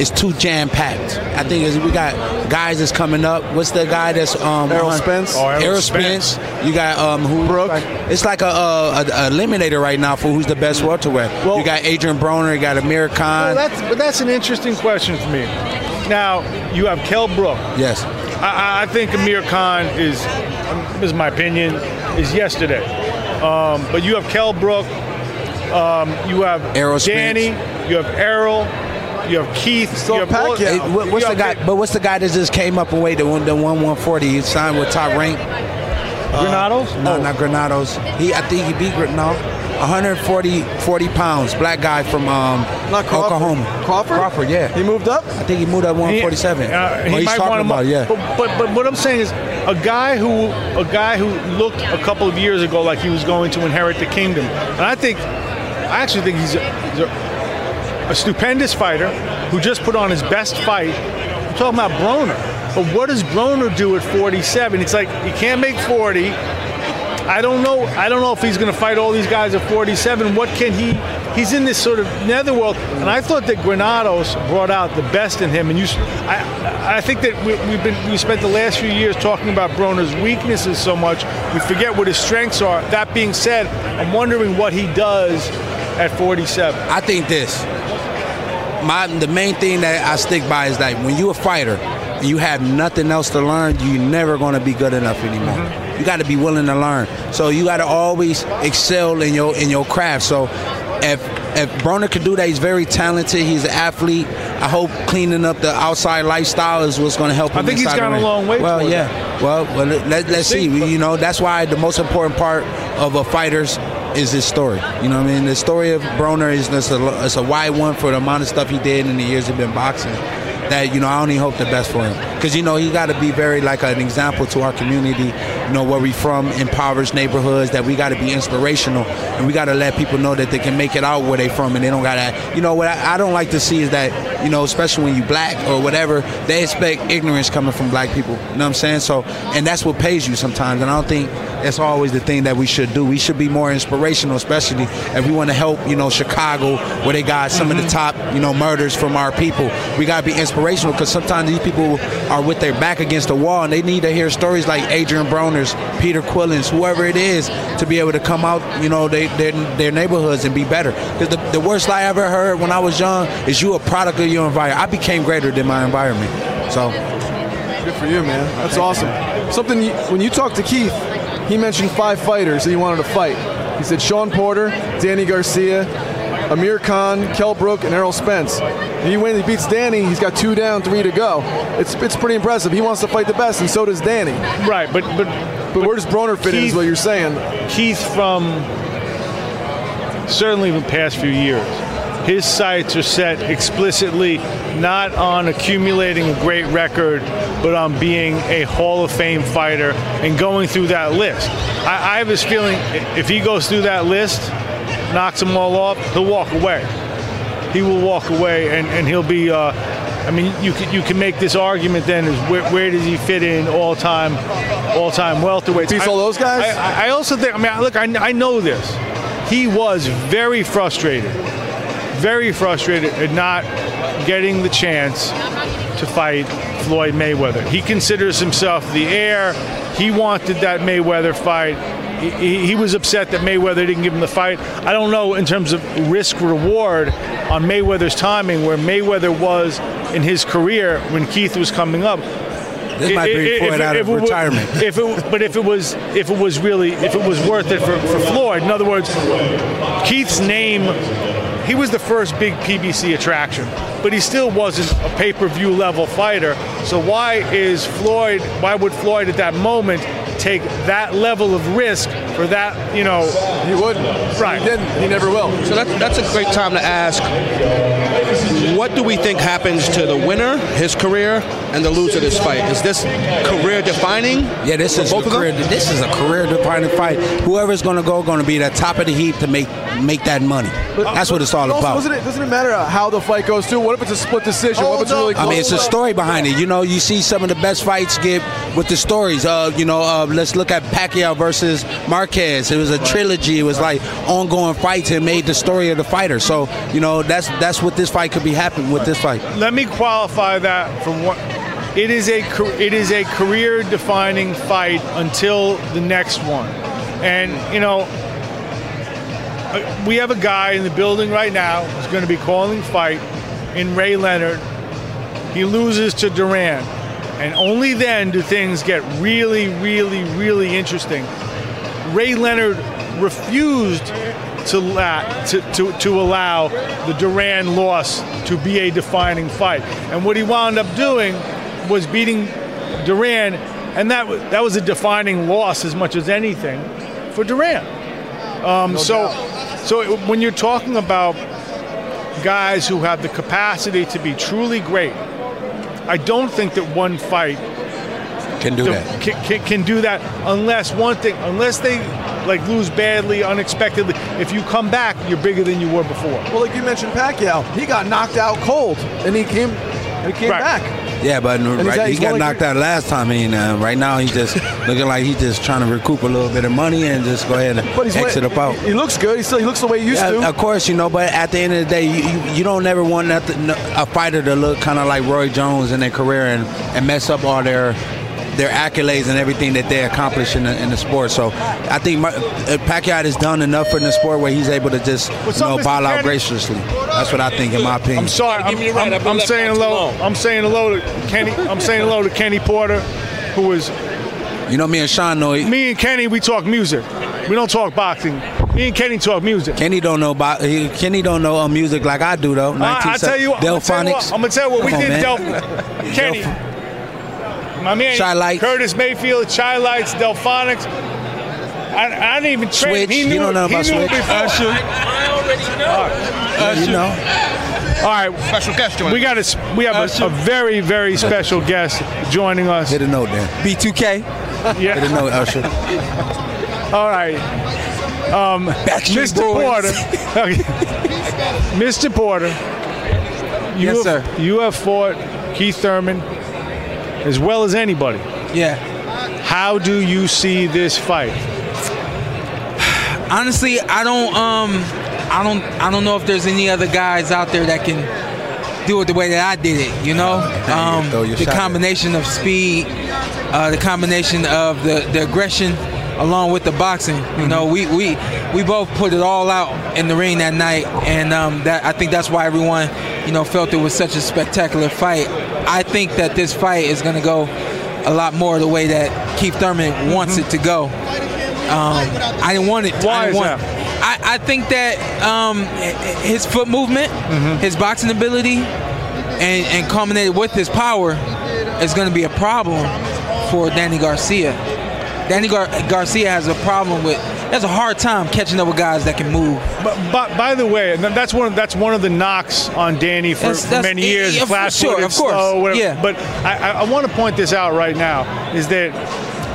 is too jam packed. I think is we got guys that's coming up. What's the guy that's um Errol on- Spence. Oh, Errol Errol Spence. Spence. You got um who Brook. It's like a, a, a, a eliminator right now for who's the best welterweight. Well- you got Adrian Broner. You got Amir Khan. Well, that's but that's an interesting question for me. Now you have Kell Brook. yes. I- I, I think Amir Khan is, um, is my opinion, is yesterday. Um, but you have Kell Brook, um, you have Errol Danny, you have Errol, you have Keith, Still you have Pacquiao. Hey, what- what's you the have guy? But what's the guy that just came up and weighed the one the one 140? He signed with top rank. Granados? No, Oh. not Granados. He, I think he beat Gr- no, 140 40 pounds. Black guy from um, Not Crawford. Oklahoma. Crawford? Crawford, yeah. He moved up. I think he moved up 147. He, uh, he he's might talking about up. yeah. But, but but what I'm saying is, a guy who a guy who looked a couple of years ago like he was going to inherit the kingdom, and I think, I actually think he's a, he's a, a stupendous fighter who just put on his best fight. I'm talking about Broner. But what does Broner do at 47? It's like he can't make 40. I don't know. I don't know if he's going to fight all these guys at 47. What can he? He's in this sort of netherworld, and I thought that Granados brought out the best in him. And you, I, I think that we, we've been we spent the last few years talking about Broner's weaknesses so much, we forget what his strengths are. That being said, I'm wondering what he does at 47. I think this. My the main thing that I stick by is that when you're a fighter you have nothing else to learn, you're never going to be good enough anymore. Mm-hmm. You got to be willing to learn. So you got to always excel in your in your craft. So if if Broner could do that, he's very talented. He's an athlete. I hope cleaning up the outside lifestyle is what's going to help him. I think he's gone a long way Well, yeah. Well, well let, us see. see. You know, that's why the most important part of a fighter's is his story. You know what I mean? The story of Broner is just a, it's a wide one for the amount of stuff he did in the years he's been boxing. That you know, I only hope the best for him because you know he got to be very like an example to our community. You know where we from, impoverished neighborhoods. That we got to be inspirational and we got to let people know that they can make it out where they from and they don't got to. You know what I, I don't like to see is that you know especially when you black or whatever they expect ignorance coming from black people. You know what I'm saying? So and that's what pays you sometimes. And I don't think that's always the thing that we should do. We should be more inspirational, especially if we want to help, you know, Chicago, where they got some of the mm-hmm. top, you know, murders from our people. We got to be inspirational because sometimes these people are with their back against the wall and they need to hear stories like Adrian Broner's, Peter Quillin's, whoever it is, to be able to come out, you know, they, their, their neighborhoods and be better. Because the, the worst lie I ever heard when I was young is you a product of your environment. I became greater than my environment. So, Good for you, man. That's awesome. Something you, when you talked to Keith, he mentioned five fighters that he wanted to fight. He said Shawn Porter, Danny Garcia, Amir Khan, Kell Brook, and Errol Spence. And he wins, he beats Danny. He's got two down, three to go. It's it's pretty impressive. He wants to fight the best, and so does Danny. Right, but but But where does Broner fit in? Is what you're saying? Keith from certainly the past few years. His sights are set explicitly not on accumulating a great record, but on being a Hall of Fame fighter and going through that list. I, I have this feeling if he goes through that list, knocks them all off, he'll walk away. He will walk away and, and he'll be. Uh, I mean, you can you can make this argument then is where, where does he fit in all time, all time welterweights? Beats all those guys? I, I also think. I mean, look, I, I know this. He was very frustrated, very frustrated at not getting the chance to fight Floyd Mayweather. He considers himself the heir. He wanted that Mayweather fight. He, he was upset that Mayweather didn't give him the fight. I don't know in terms of risk reward on Mayweather's timing, where Mayweather was in his career when Keith was coming up. This might be If- Floyd out if of it retirement. <laughs> If it, but if it was, if it was really, if it was worth it for, for Floyd, in other words, Keith's name, he was the first big PBC attraction, but he still wasn't a pay-per-view level fighter. So why is Floyd? Why would Floyd at that moment take that level of risk for that? You know, He wouldn't. Right. He didn't. He never will. So that's, that's a great time to ask what do we think happens to the winner, his career, and the loser of this fight? Is this career defining? Yeah, this for is a both of them? career. This is a career-defining fight. Whoever's going to go, going to be at the top of the heap to make make that money. That's what it's all also, about. Doesn't it, doesn't it matter how the fight goes too? What if it's a split decision? what if it's really close? I mean, it's a story behind it. You know, you see some of the best fights get with the stories. Uh, you know, uh, let's look at Pacquiao versus Marquez. It was a trilogy. It was like ongoing fights and made the story of the fighter. So, you know, that's that's what this fight could be happening with this fight. let me qualify that from what it is a it is a career defining fight until the next one and you know we have a guy in the building right now who's going to be calling fight in Ray Leonard he loses to Duran and only then do things get really really really interesting Ray Leonard refused to, la- to, to, to allow the Duran loss to be a defining fight. And what he wound up doing was beating Duran, and that, wa- that was a defining loss as much as anything for Duran. Um, so, so it- when you're talking about guys who have the capacity to be truly great, I don't think that one fight Can do to- that. Can, can, can do that unless one thing, unless they like lose badly, unexpectedly. If you come back, you're bigger than you were before. well, like you mentioned, Pacquiao, he got knocked out cold, and he came, and he came Right. back. Yeah, but right, he got knocked out last time. I mean, uh, right now he's just <laughs> looking like he's just trying to recoup a little bit of money and just go ahead and But he's exit up out. He looks good. He still he looks the way he used Yeah, to. of course, you know, but at the end of the day, you, you, you don't ever want nothing, a fighter to look kind of like Roy Jones in their career and, and mess up all their their accolades and everything that they accomplish in the, in the sport. So I think Mar- uh, Pacquiao has done enough in the sport where he's able to just What's you know Mr. ball out Kenny? graciously. That's what I think, in my opinion. I'm sorry. I'm, give me the right. I'm- I've been I'm saying out too hello. I'm saying hello to Kenny. I'm saying hello to Kenny Porter, who is You know, me and Shawn know me and Kenny. We talk music. We don't talk boxing. Me and Kenny talk music. Kenny don't know about he, Kenny don't know uh, music like I do though. I, I tell you, what, I'm gonna tell you what, Delfonics. I'm gonna tell you what we on, did. man. <laughs> Delph- Kenny, my man, Chi-Lites. Curtis Mayfield, Chai Lights, Delfonics. I, I didn't even train. Switch. He You don't know about knew it Switch? before. I already know. you know, All right, Special guest joining we got a s- we have a, a very very special guest joining us. hit a note there. B2K. Hit a Yeah. note, Usher. All right, um, Backstreet Mr. Porter. <laughs> Okay. Mr. Porter. You Yes, have, sir. You have fought Keith Thurman as well as anybody. Yeah. How do you see this fight? Honestly, I don't um I don't I don't know if there's any other guys out there that can do it the way that I did it, you know? Um, the shot at it. combination of speed, uh, the combination of the, the aggression along with the boxing. You know, we, we we both put it all out in the ring that night and um, that I think that's why everyone, you know, felt it was such a spectacular fight. I think that this fight is gonna go a lot more the way that Keith Thurman wants it to go. Um, I didn't want it. Why I is that? I, I think that um, his foot movement, Mm-hmm. his boxing ability, and, and culminated with his power is going to be a problem for Danny Garcia. Danny Gar- Garcia has a problem with. Has a hard time catching up with guys that can move. But, but by the way, that's one that's one of the knocks on Danny for, That's- that's- many years. yeah, for flat sure, of course, slow, whatever. yeah. But I, I, I want to point this out right now is that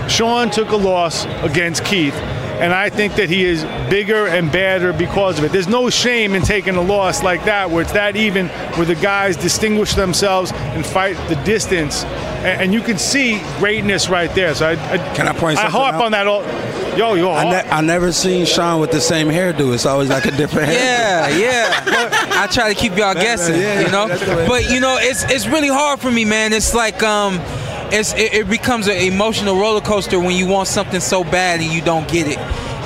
Shawn took a loss against Keith. And I think that he is bigger and badder because of it. There's no shame in taking a loss like that, where it's that even, where the guys distinguish themselves and fight the distance, and, and you can see greatness right there. So I, I Can I point I something harp out? on that all. Yo, yo, I, ne- I never seen Shawn with the same hairdo. It's always like a different hairdo. Yeah, yeah. I try to keep y'all guessing, yeah, you know. that's the way- But you know, it's it's really hard for me, man. It's like um, it's it, it becomes an emotional roller coaster when you want something so bad and you don't get it.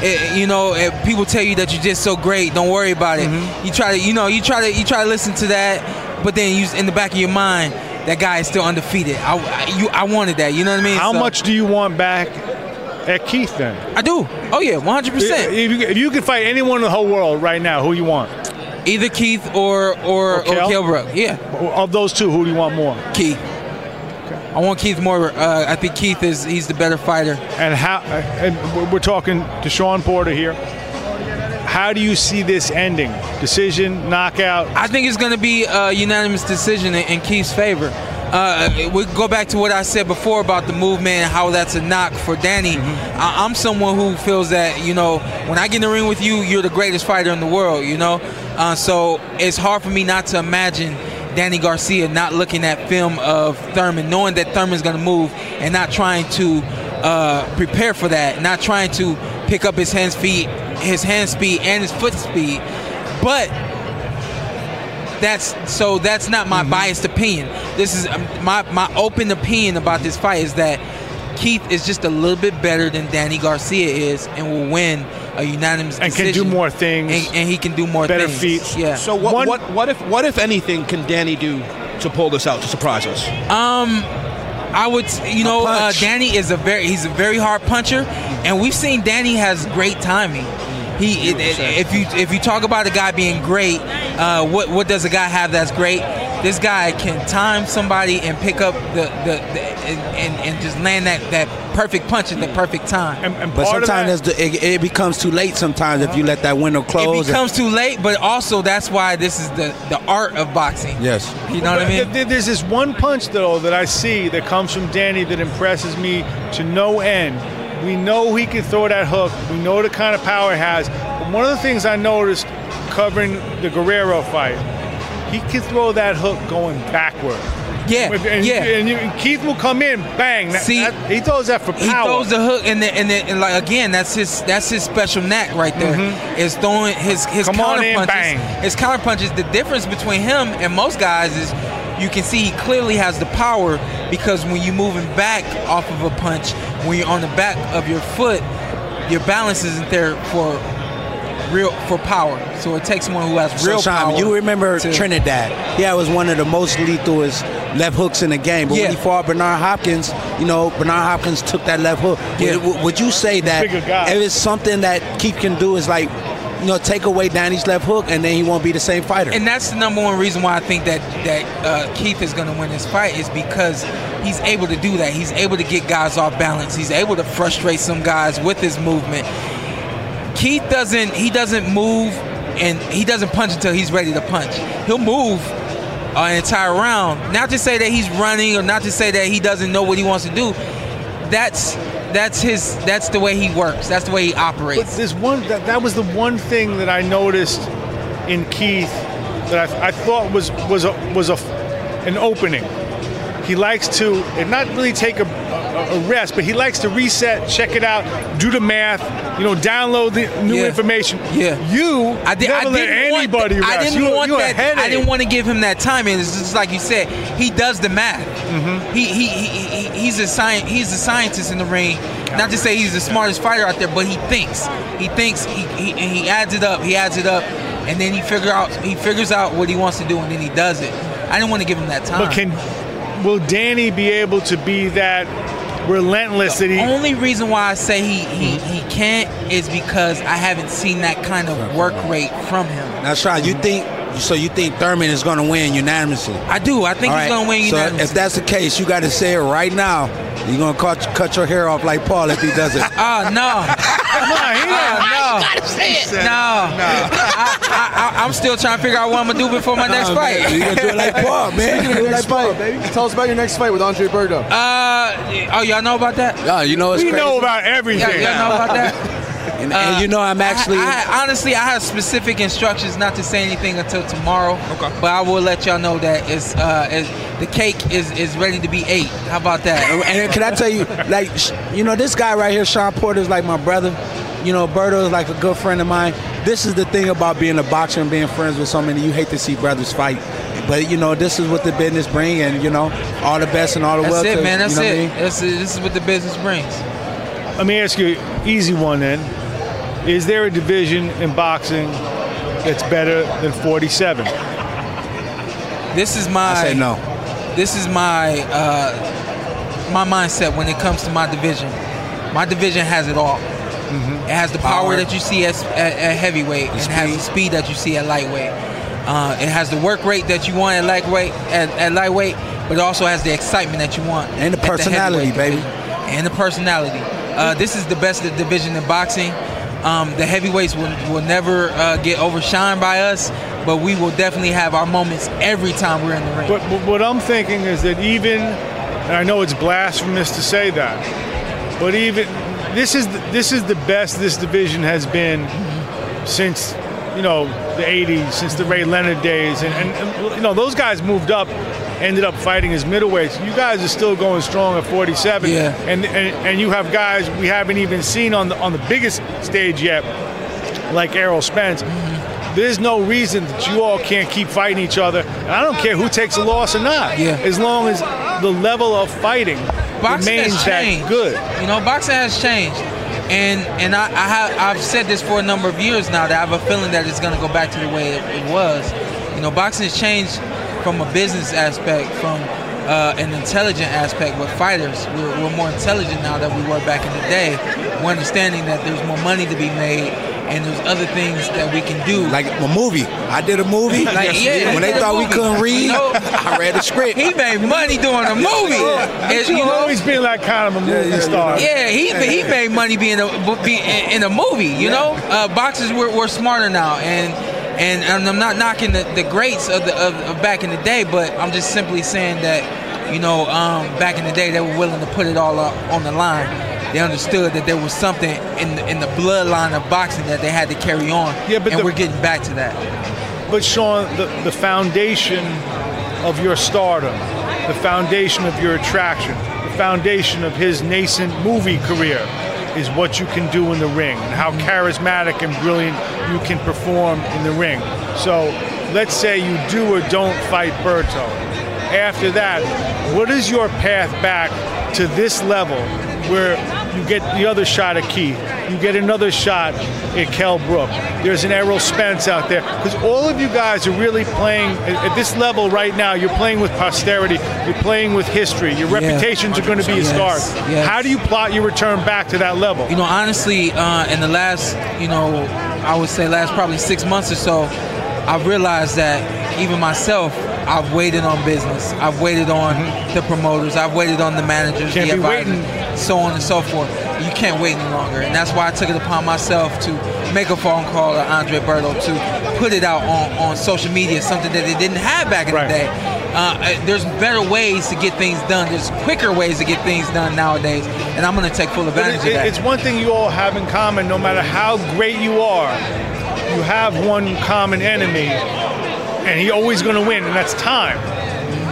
It- you know, people tell you that you're just so great. Don't worry about it. Mm-hmm. You try to, you know, you try to, you try to listen to that, but then you, in the back of your mind, that guy is still undefeated. I, I- you, I wanted that. You know what I mean? How So- much do you want back at Keith then? I do. Oh yeah, 100. percent If you, if you could fight anyone in the whole world right now, who you want? Either Keith or or or, Kel? Kell Brook. Yeah, Of those two, who do you want more? Keith. I want Keith more. Uh, I think Keith is he's the better fighter. And how? And we're- talking to Shawn Porter here. How do you see this ending? Decision, knockout. I think it's going to be a unanimous decision in, Keith's favor. Uh, we go back to what I said before about the movement and how that's a knock for Danny. I, I'm someone who feels that you know when I get in the ring with you, you're the greatest fighter in the world. You know, uh, so it's hard for me not to imagine Danny Garcia not looking at film of Thurman, knowing that Thurman's going to move and not trying to uh, prepare for that, not trying to pick up his hands feet, his hand speed and his foot speed, but that's so that's not my biased opinion. This is um, my my open opinion about this fight is that Keith is just a little bit better than Danny Garcia is and will win a unanimous And can do more things. and, and he can do more Better things. feats. Yeah. So what, One- what what if what if anything can Danny do to pull this out to surprise us? Um. I would, you know, uh. Danny is a very he's a very hard puncher, and we've seen Danny has great timing. He, it- it- if you if you talk about a guy being great, uh, what what does a guy have that's great? This guy can time somebody and pick up the the, the and, and, and just land that, that perfect punch at the perfect time. And, and But sometimes that, that's the, it, it becomes too late. Sometimes if you let that window close, it close. becomes too late, but also that's why this is the the art of boxing. yes. You know what I mean? th- There's this one punch though that I see that comes from Danny that impresses me to no end. We know he can throw that hook. We know the kind of power he has. But one of the things I noticed covering the Guerrero fight, he can throw that hook going backward. Yeah, And, yeah. and you, and Keith will come in, bang. That- See, that- he throws that for power. He throws the hook, and, the, and, the, and like again, that's his that's his special knack right there. Is throwing his his Mm-hmm. Come on counter in, punches. bang. His counter punches. The difference between him and most guys is you can see he clearly has the power because when you're moving back off of a punch, when you're on the back of your foot, your balance isn't there for real for power. So it takes someone who has real So, Sean, power. you remember to- Trinidad? Yeah, it was one of the most lethalest left hooks in the game. But Yeah. when he fought Bernard Hopkins, you know, Bernard Hopkins took that left hook. Yeah. Would, would you say that if it's something that Keith can do is like, you know, take away Danny's left hook and then he won't be the same fighter? And that's the number one reason why I think that that uh, Keith is going to win this fight is because he's able to do that. He's able to get guys off balance. He's able to frustrate some guys with his movement. Keith doesn't. He doesn't move, and he doesn't punch until he's ready to punch. He'll move uh, an entire round. Not to say that he's running, or not to say that he doesn't know what he wants to do. That's that's his. That's the way he works. That's the way he But operates. one that, that was the one thing that I noticed in Keith that I, I thought was was a, was a an opening. He likes to not really take a, a, a rest, but he likes to reset, check it out, do the math, you know, download the new Yeah. information. Yeah. you I, did, never I let didn't anybody want. I didn't you, want you that. I didn't want to give him that time. And it's just like you said, he does the math. Mm-hmm. He, he, he, he he's a science. He's a scientist in the ring. Not to say he's the smartest fighter out there, but he thinks. He thinks. He, he and he adds it up. He adds it up, and then he figure out. He figures out what he wants to do, and then he does it. I didn't want to give him that time. But can will Danny be able to be that relentless that he? only reason why I say he, he, he can't is because I haven't seen that kind of work rate from him. now, Shawn, you think so? You think Thurman is going to win unanimously? I do. I think All he's right. gonna win So unanimously. if that's the case, you got to say it right now. You're gonna cut cut your hair off like Paul if he does it. <laughs> Oh no! Oh, no! No! I, I, I, I'm still trying to figure out what I'm gonna do before my next Oh, man, fight. You gonna do it like <laughs> Paul, man? You gonna do it Next like Paul, fight, baby. Tell us about your next fight with Andre Berto. Uh, oh, y'all know about that? Yeah, you know it's we crazy. know about everything. Yeah, y'all know about that? <laughs> and, and you know I'm actually. I, I, honestly, I have specific instructions not to say anything until tomorrow. Okay. But I will let y'all know that it's, uh, it's the cake is is ready to be ate. How about that? and can I tell you, like, you know, this guy right here, Shawn Porter, is like my brother. You know, Berto is like a good friend of mine. This is the thing about being a boxer and being friends with so many. You hate to see brothers fight. but you know, this is what the business bring, and you know, all the best and all the That's well. it, to- man. That's you know what I it. mean? That's it. This is what the business brings. Let me ask you an easy one then. Is there a division in boxing that's better than 47? This is my. I say no. This is my uh, my mindset when it comes to my division. My division has it all. It has the power, Power. that you see at, at, at heavyweight. It has the speed that you see at lightweight. Uh, it has the work rate that you want at lightweight. At, at lightweight, but it also has the excitement that you want. And the personality, heavyweight baby. division. And the personality. Uh, this is the best division in boxing. Um, the heavyweights will, will never uh, get overshined by us, but we will definitely have our moments every time we're in the ring. But, but what I'm thinking is that even, and I know it's blasphemous to say that, but even this is the, this is the best this division has been since you know the 80s, since the Ray Leonard days, and, and, and, you know those guys moved up, ended up fighting as middleweights. You guys are still going strong at 47, Yeah. and, and and you have guys we haven't even seen on the on the biggest stage yet, like Errol Spence. Mm-hmm. There's no reason that you all can't keep fighting each other. And I don't care who takes a loss or not. Yeah. As long as the level of fighting boxing remains that good. You know, boxing has changed, and and I, I have I've said this for a number of years now that I have a feeling that it's going to go back to the way it, it was. You know, boxing has changed from a business aspect, from uh, an intelligent aspect with fighters. We're, we're more intelligent now than we were back in the day. We're understanding that there's more money to be made. And there's other things that we can do. Like a movie. I did a movie. <laughs> Like, yeah, when they did a thought we couldn't read, You know? I read the script. he made money doing a movie. It's- You've you know, always been like kind of a movie yeah, star. Yeah, he he made money being a be in a movie. You know, uh, boxers were, were smarter now, and and, and I'm not knocking the, the greats of the of, of back in the day, but I'm just simply saying that you know um, back in the day they were willing to put it all up on the line. They understood that there was something in the, in the bloodline of boxing that they had to carry on. Yeah, but and the- we're getting back to that. But Shawn, the, the foundation of your stardom, the foundation of your attraction, the foundation of his nascent movie career is what you can do in the ring and how charismatic and brilliant you can perform in the ring. So let's say you do or don't fight Berto. After that, what is your path back to this level where you get the other shot at Keith, you get another shot at Kell Brook. There's an Errol Spence out there. Because all of you guys are really playing at, at this level right now. You're playing with posterity. You're playing with history. Your reputations are going to be Yes, a scar. yes. How do you plot your return back to that level? You know, honestly, uh, in the last, you know, I would say last probably six months or so, I've realized that even myself, I've waited on business. I've waited on the promoters. I've waited on the managers, Can't the advisors, so on and so forth. You can't wait any longer, and that's why I took it upon myself to make a phone call to Andre Berto to put it out on, on social media, something that they didn't have back in Right. the day. Uh, uh, there's better ways to get things done. There's quicker ways to get things done nowadays, and I'm going to take full advantage it- of that. it's one thing you all have in common. No matter how great you are, you have one common enemy, and he's always going to win, and that's time.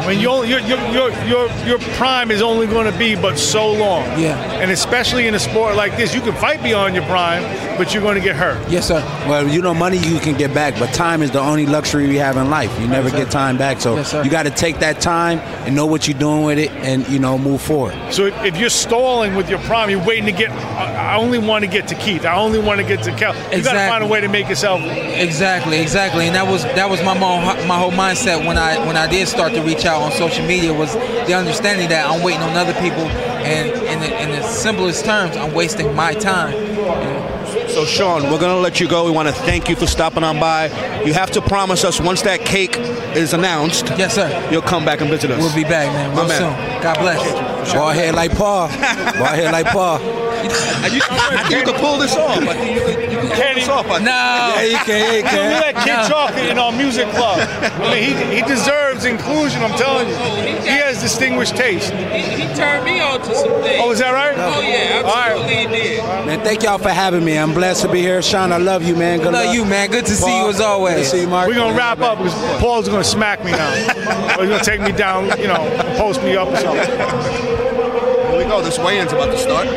When your, your, your, your, prime is only going to be but so long. Yeah. And especially in a sport like this, you can fight beyond your prime, but you're going to get hurt. yes, sir. Well, you know, money you can get back, but time is the only luxury we have in life. You never get time back, so Yes, you got to take that time and know what you're doing with it, and you know, move forward. So if, you're stalling with your prime, you're waiting to get. I only want to get to Keith. I only want to get to Cal. You got to find a way to make yourself. Exactly, exactly, and that was that was my mo- my whole mindset when I when I did start to reach out on social media was the understanding that I'm waiting on other people, and in the, in the simplest terms, I'm wasting my time. So, Shawn, we're going to let you go. We want to thank you for stopping on by. You have to promise us once that cake is announced, Yes, sir. you'll come back and visit us. We'll be back, man, real man. soon. God bless. Ball head like Paul. <laughs> Ball head like Paul. <laughs> I, you- I think you could pull this off. I think you could, you could pull this off. I think. No. Yeah, you can. Yeah, you We can. let Kid No. Chocolate in our music club. I mean, he, he deserves inclusion. I'm telling you, he has distinguished taste. He, he turned me on to some things. Oh, is that right? Oh, yeah, All right. absolutely he did. Man, thank y'all for having me. I'm blessed to be here. Shawn, I love you, man. Good Love luck. you, man. Good to see you as always. Good to see you, Mark. We're gonna wrap up because Paul's gonna smack me now. <laughs> or he's gonna take me down, you know, post me up or something. Here we go. This weigh-in's about to start.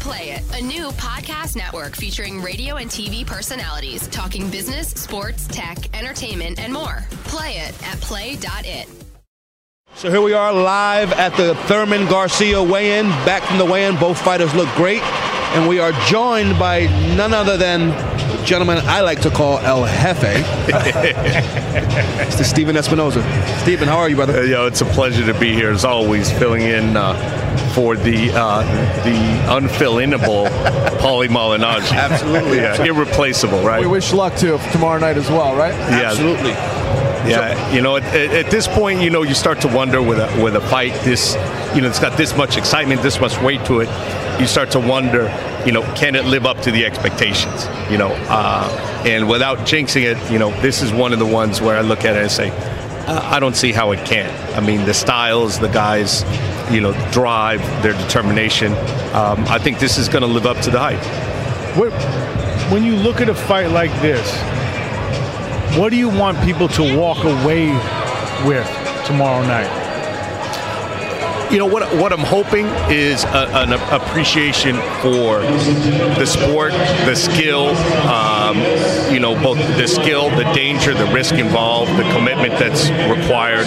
Play It, a new podcast network featuring radio and TV personalities talking business, sports, tech, entertainment, and more. Play it at play.it. So here we are live at the Thurman Garcia weigh-in. Back from the weigh-in, both fighters look great, and we are joined by none other than the gentleman I like to call El Jefe. <laughs> Mr. Stephen Espinoza. Steven, how are you, brother? Uh, yo, it's a pleasure to be here as always, filling in uh, for the uh, the unfill-inable Paulie <laughs> Malignaggi. Absolutely. yeah, irreplaceable, right? We wish luck to tomorrow night as well, right? Yeah. Absolutely. Yeah, you know, at, at this point, you know, you start to wonder with a with a fight this, you know, it's got this much excitement, this much weight to it. You start to wonder, you know, can it live up to the expectations? You know, uh, and without jinxing it, you know, this is one of the ones where I look at it and say, I don't see how it can. I mean, the styles, the guys, you know, drive, their determination. Um, I think this is going to live up to the hype. When you look at a fight like this, what do you want people to walk away with tomorrow night? You know what what I'm hoping is a, an appreciation for the sport, the skill, um, you know, both the skill, the danger, the risk involved, the commitment that's required,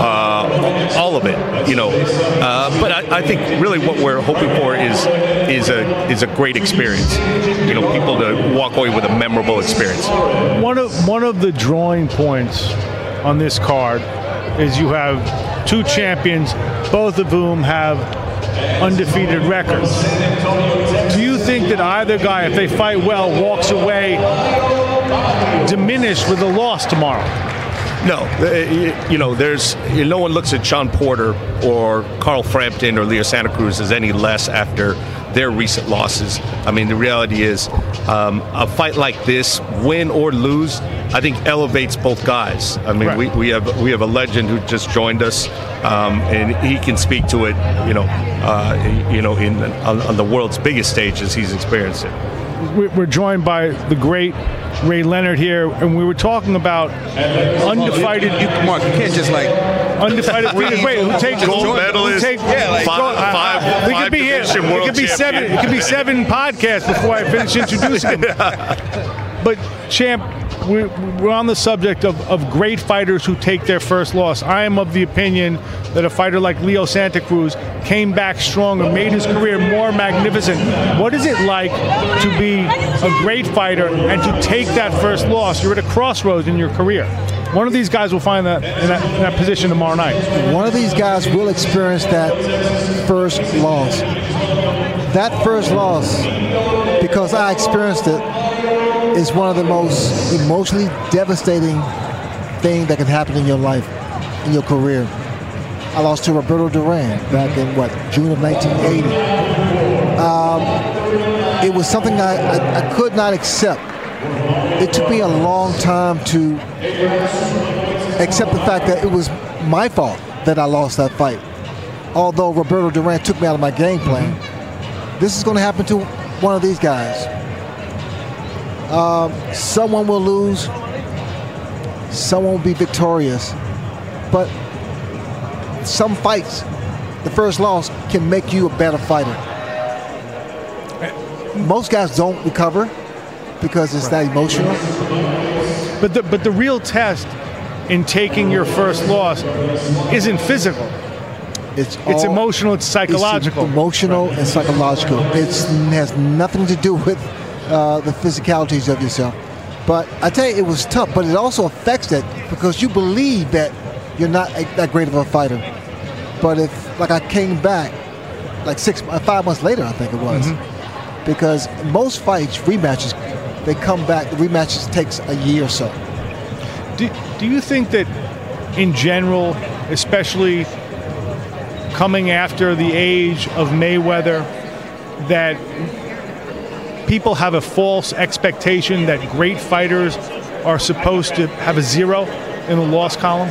uh, all of it, you know. Uh, but I, I, think really what we're hoping for is is a is a great experience. You know, people to walk away with a memorable experience. One of one of the drawing points on this card is you have two champions, both of whom have undefeated records. Do you think that either guy, if they fight well, walks away diminished with a loss tomorrow? No, uh, you know, there's no one looks at Shawn Porter or Carl Frampton or Leo Santa Cruz as any less after their recent losses. I mean, the reality is, um, a fight like this, win or lose, I think elevates both guys. I mean, right. we, we have we have a legend who just joined us, um, and he can speak to it. You know, uh, you know, in on, on the world's biggest stages, he's experienced it we're joined by the great Ray Leonard here, and we were talking about undefeated. You, Mark, you can't just like undefeated. <laughs> wait, wait, who takes gold medalist? Yeah, like five, five, uh, five could be here. It could be seven. It could be seven podcasts before I finish introducing him. <laughs> but champ, we're, we're on the subject of, of great fighters who take their first loss. I am of the opinion that a fighter like Leo Santa Cruz came back stronger, made his career more magnificent. What is it like to be a great fighter and to take that first loss? You're at a crossroads in your career. One of these guys will find that in, that in that position tomorrow night. One of these guys will experience that first loss. That first loss, because I experienced it, is one of the most emotionally devastating thing that can happen in your life, in your career. I lost to Roberto Duran back in what June of 1980. Um, it was something I, I, I could not accept. It took me a long time to accept the fact that it was my fault that I lost that fight. Although Roberto Duran took me out of my game plan, mm-hmm. this is going to happen to one of these guys. Um, someone will lose, someone will be victorious. But some fights, the first loss can make you a better fighter. Most guys don't recover because it's that emotional. But the, but the real test in taking your first loss isn't physical. It's, it's emotional, it's psychological. It's emotional right. and psychological. It has nothing to do with uh, the physicalities of yourself. But I tell you, it was tough, but it also affects that because you believe that you're not a, that great of a fighter. But if, like, I came back, like six, five months later, I think it was, mm-hmm. because most fights, rematches, they come back. The rematches takes a year or so. Do, do you think that, in general, especially coming after the age of Mayweather, that people have a false expectation that great fighters are supposed to have a zero in the loss column?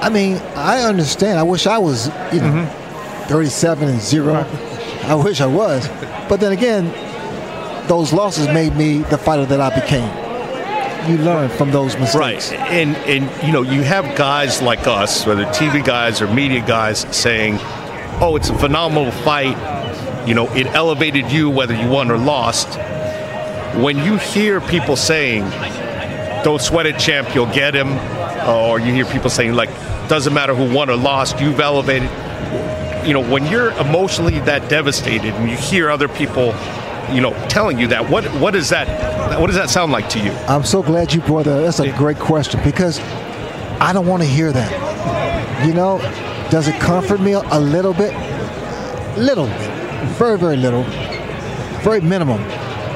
I mean, I understand. I wish I was, you know, mm-hmm. 37 and zero. Right. I wish I was. But then again, those losses made me the fighter that I became. You learn from those mistakes. Right. And, and, you know, you have guys like us, whether TV guys or media guys, saying, oh, it's a phenomenal fight You know, it elevated you whether you won or lost. When you hear people saying, "Don't sweat it, champ, you'll get him," or you hear people saying like, "Doesn't matter who won or lost, you've elevated." You know, when you're emotionally that devastated, and you hear other people, you know, telling you that, what what is that? What does that sound like to you? I'm so glad you brought that. That's a great question because I don't want to hear that. You know, does it comfort me a little bit? Little. Very, very little. Very minimum.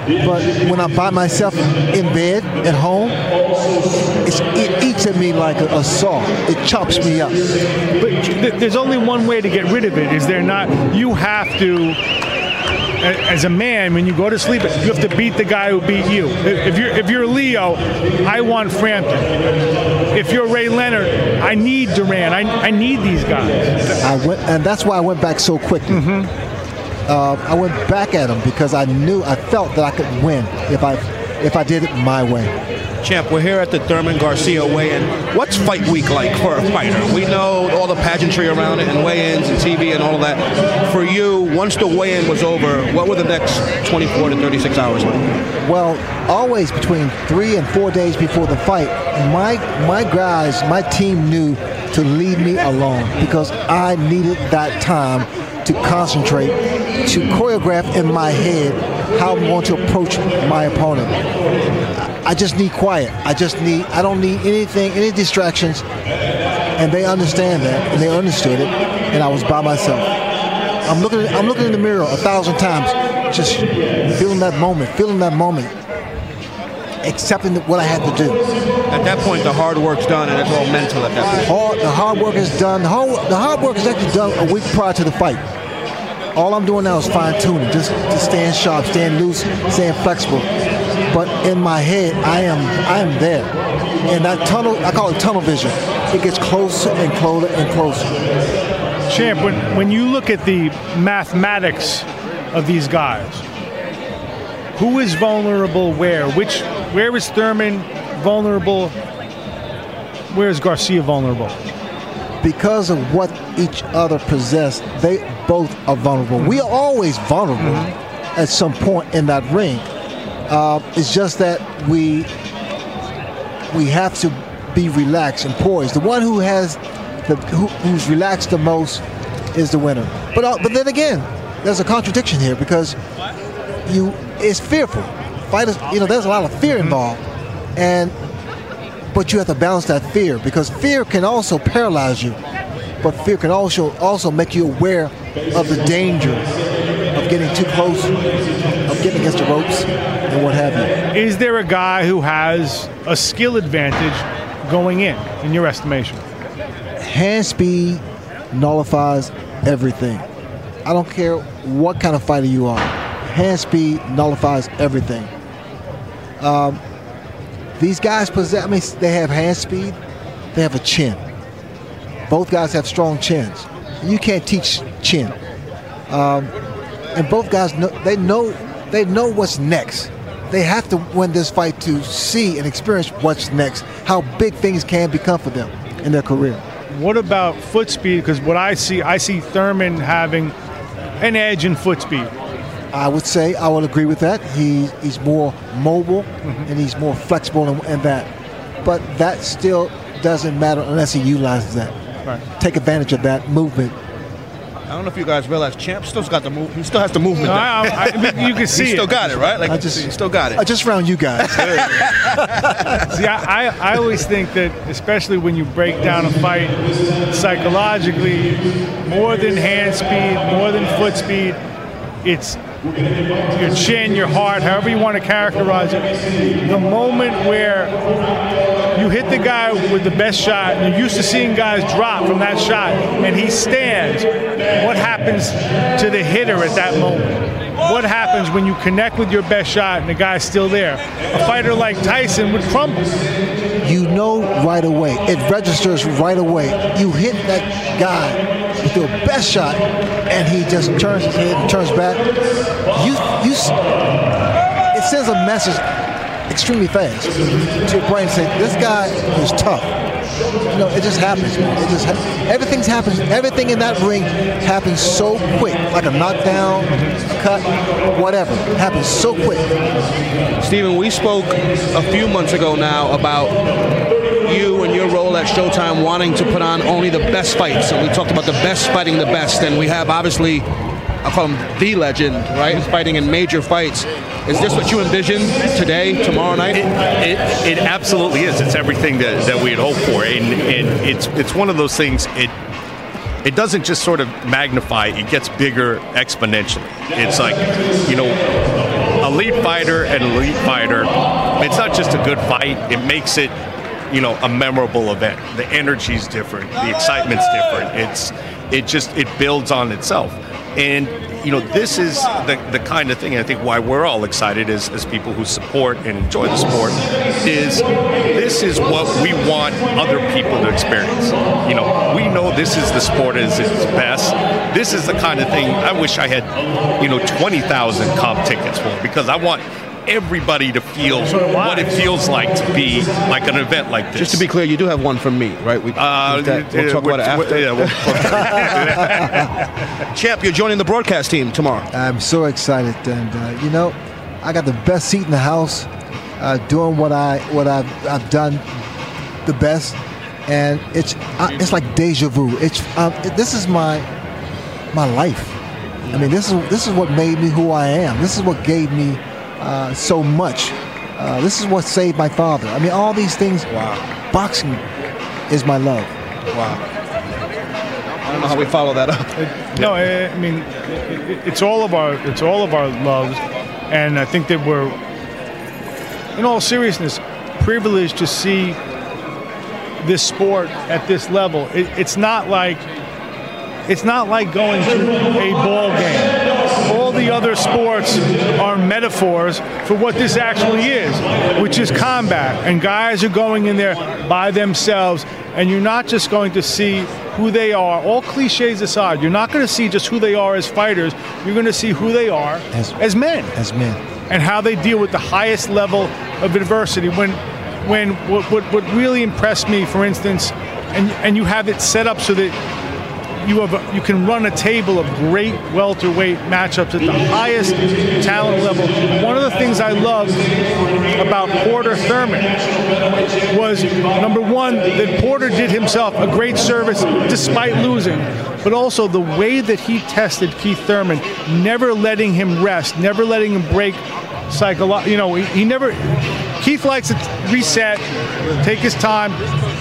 But when I'm by myself in bed at home, it's, it eats at me like a, a saw. It chops me up. But there's only one way to get rid of it. Is there not? You have to. As a man, when you go to sleep, you have to beat the guy who beat you. If you're if you're Leo, I want Frampton. If you're Ray Leonard, I need Duran. I, I need these guys. I went, and that's why I went back so quickly. Uh, I went back at him because I knew, I felt that I could win if I, if I did it my way. Champ, we're here at the Thurman Garcia weigh-in. What's fight week like for a fighter? We know all the pageantry around it and weigh-ins and TV and all of that. For you, once the weigh-in was over, what were the next 24 to 36 hours like? Well, always between three and four days before the fight, my my guys, my team knew to leave me alone because I needed that time to concentrate, to choreograph in my head how I'm going to approach my opponent. I just need quiet. I just need. I don't need anything, any distractions, and they understand that, and they understood it, and I was by myself. I'm looking. I'm looking in the mirror a thousand times, just feeling that moment, feeling that moment, accepting what I had to do. At that point, the hard work's done and it's all mental at that point. Hard, the hard work is done. The, whole, the hard work is actually done a week prior to the fight. All I'm doing now is fine tuning, just to stand sharp, stand loose, staying flexible. But in my head, I am I am there. And that tunnel, I call it tunnel vision. It gets closer and closer and closer. Champ, when, when you look at the mathematics of these guys, who is vulnerable where? Which where is Thurman vulnerable? Where is Garcia vulnerable? because of what each other possess, they both are vulnerable. We are always vulnerable at some point in that ring. Uh, it's just that we we have to be relaxed and poised. The one who has the who, who's relaxed the most is the winner. But uh, but then again, there's a contradiction here because you it's fearful. Fighters, you know, there's a lot of fear involved, and but you have to balance that fear because fear can also paralyze you, but fear can also also make you aware of the danger of getting too close, of getting against the ropes, and what have you. Is there a guy who has a skill advantage going in, in your estimation? Hand speed nullifies everything. I don't care what kind of fighter you are. Hand speed nullifies everything. Um, these guys possess. I mean, they have hand speed. They have a chin. Both guys have strong chins. You can't teach chin. Um, and both guys know they know they know what's next. They have to win this fight to see and experience what's next. How big things can become for them in their career. What about foot speed? Because what I see, I see Thurman having an edge in foot speed. I would say I would agree with that. He, he's more mobile and he's more flexible in, in that. But that still doesn't matter unless he utilizes that. Right. Take advantage of that movement. I don't know if you guys realize, Champ still's got the move. He still has the movement. No, I- I- I you can <laughs> see He still it. got it, right? Like I just- he still got it. I just round you guys. <laughs> See, I, I, I always think that, especially when you break down a fight psychologically, more than hand speed, more than foot speed, it's your chin, your heart, however you want to characterize it. The moment where you hit the guy with the best shot, and you're used to seeing guys drop from that shot, and he stands, what happens to the hitter at that moment? What happens when you connect with your best shot and the guy's still there? A fighter like Tyson would crumble. you know right away. It registers right away. You hit that guy with your best shot, and he just turns his head and turns back. You, you. It sends a message extremely fast. To your brain, say this guy is tough. You know, it just happens. It just ha- everything's happens. Everything in that ring happens so quick, like a knockdown, a cut, whatever. It happens so quick. Stephen, we spoke a few months ago now about you and your role at Showtime wanting to put on only the best fights. And we talked about the best fighting the best. And we have obviously, I call him the legend, right? Fighting in major fights. Is this what you envision today, tomorrow night? It, it, it absolutely is. It's everything that, that we had hoped for, and, and it's it's one of those things. It it doesn't just sort of magnify; it gets bigger exponentially. It's like you know, elite fighter and elite fighter. It's not just a good fight; it makes it you know a memorable event. The energy's different, the excitement's different. It's it just it builds on itself, and you know this is the the kind of thing I think why we're all excited as as people who support and enjoy the sport is this is what we want other people to experience. You know, we know this is the sport as its best. This is the kind of thing I wish I had, you know, twenty thousand comp tickets for because I want everybody to feel what it feels like to be like an event like this. Just to be clear, you do have one from me, right? We, Uh, that- we'll yeah, talk about it we're- after. yeah, <laughs> Champ, you're joining the broadcast team tomorrow. I'm so excited, and uh, you know, I got the best seat in the house, uh, doing what I what I've, I've done the best, and it's uh, it's like deja vu. It's um, it- this is my my life. I mean, this is this is what made me who I am. This is what gave me uh, so much. Uh, this is what saved my father. I mean, all these things. Wow. Boxing is my love. Wow. I don't know how we follow that up. No, I I mean, it- it- it's all of our it's all of our loves, and I think that we're, in all seriousness, privileged to see this sport at this level. It, it's not like it's not like going to a ball game. All the other sports are metaphors for what this actually is, which is combat. And guys are going in there by themselves, and you're not just going to see who they are, all cliches aside, you're not going to see just who they are as fighters, you're going to see who they are As- as men As men. and how they deal with the highest level of adversity. When, when what, what, what really impressed me, for instance, and and you have it set up so that you have you can run a table of great welterweight matchups at the highest talent level. One of the things I loved about Porter Thurman was number one that Porter did himself a great service despite losing, but also the way that he tested Keith Thurman, never letting him rest, never letting him break psycholo- You know, he, he never. Keith likes to reset, take his time,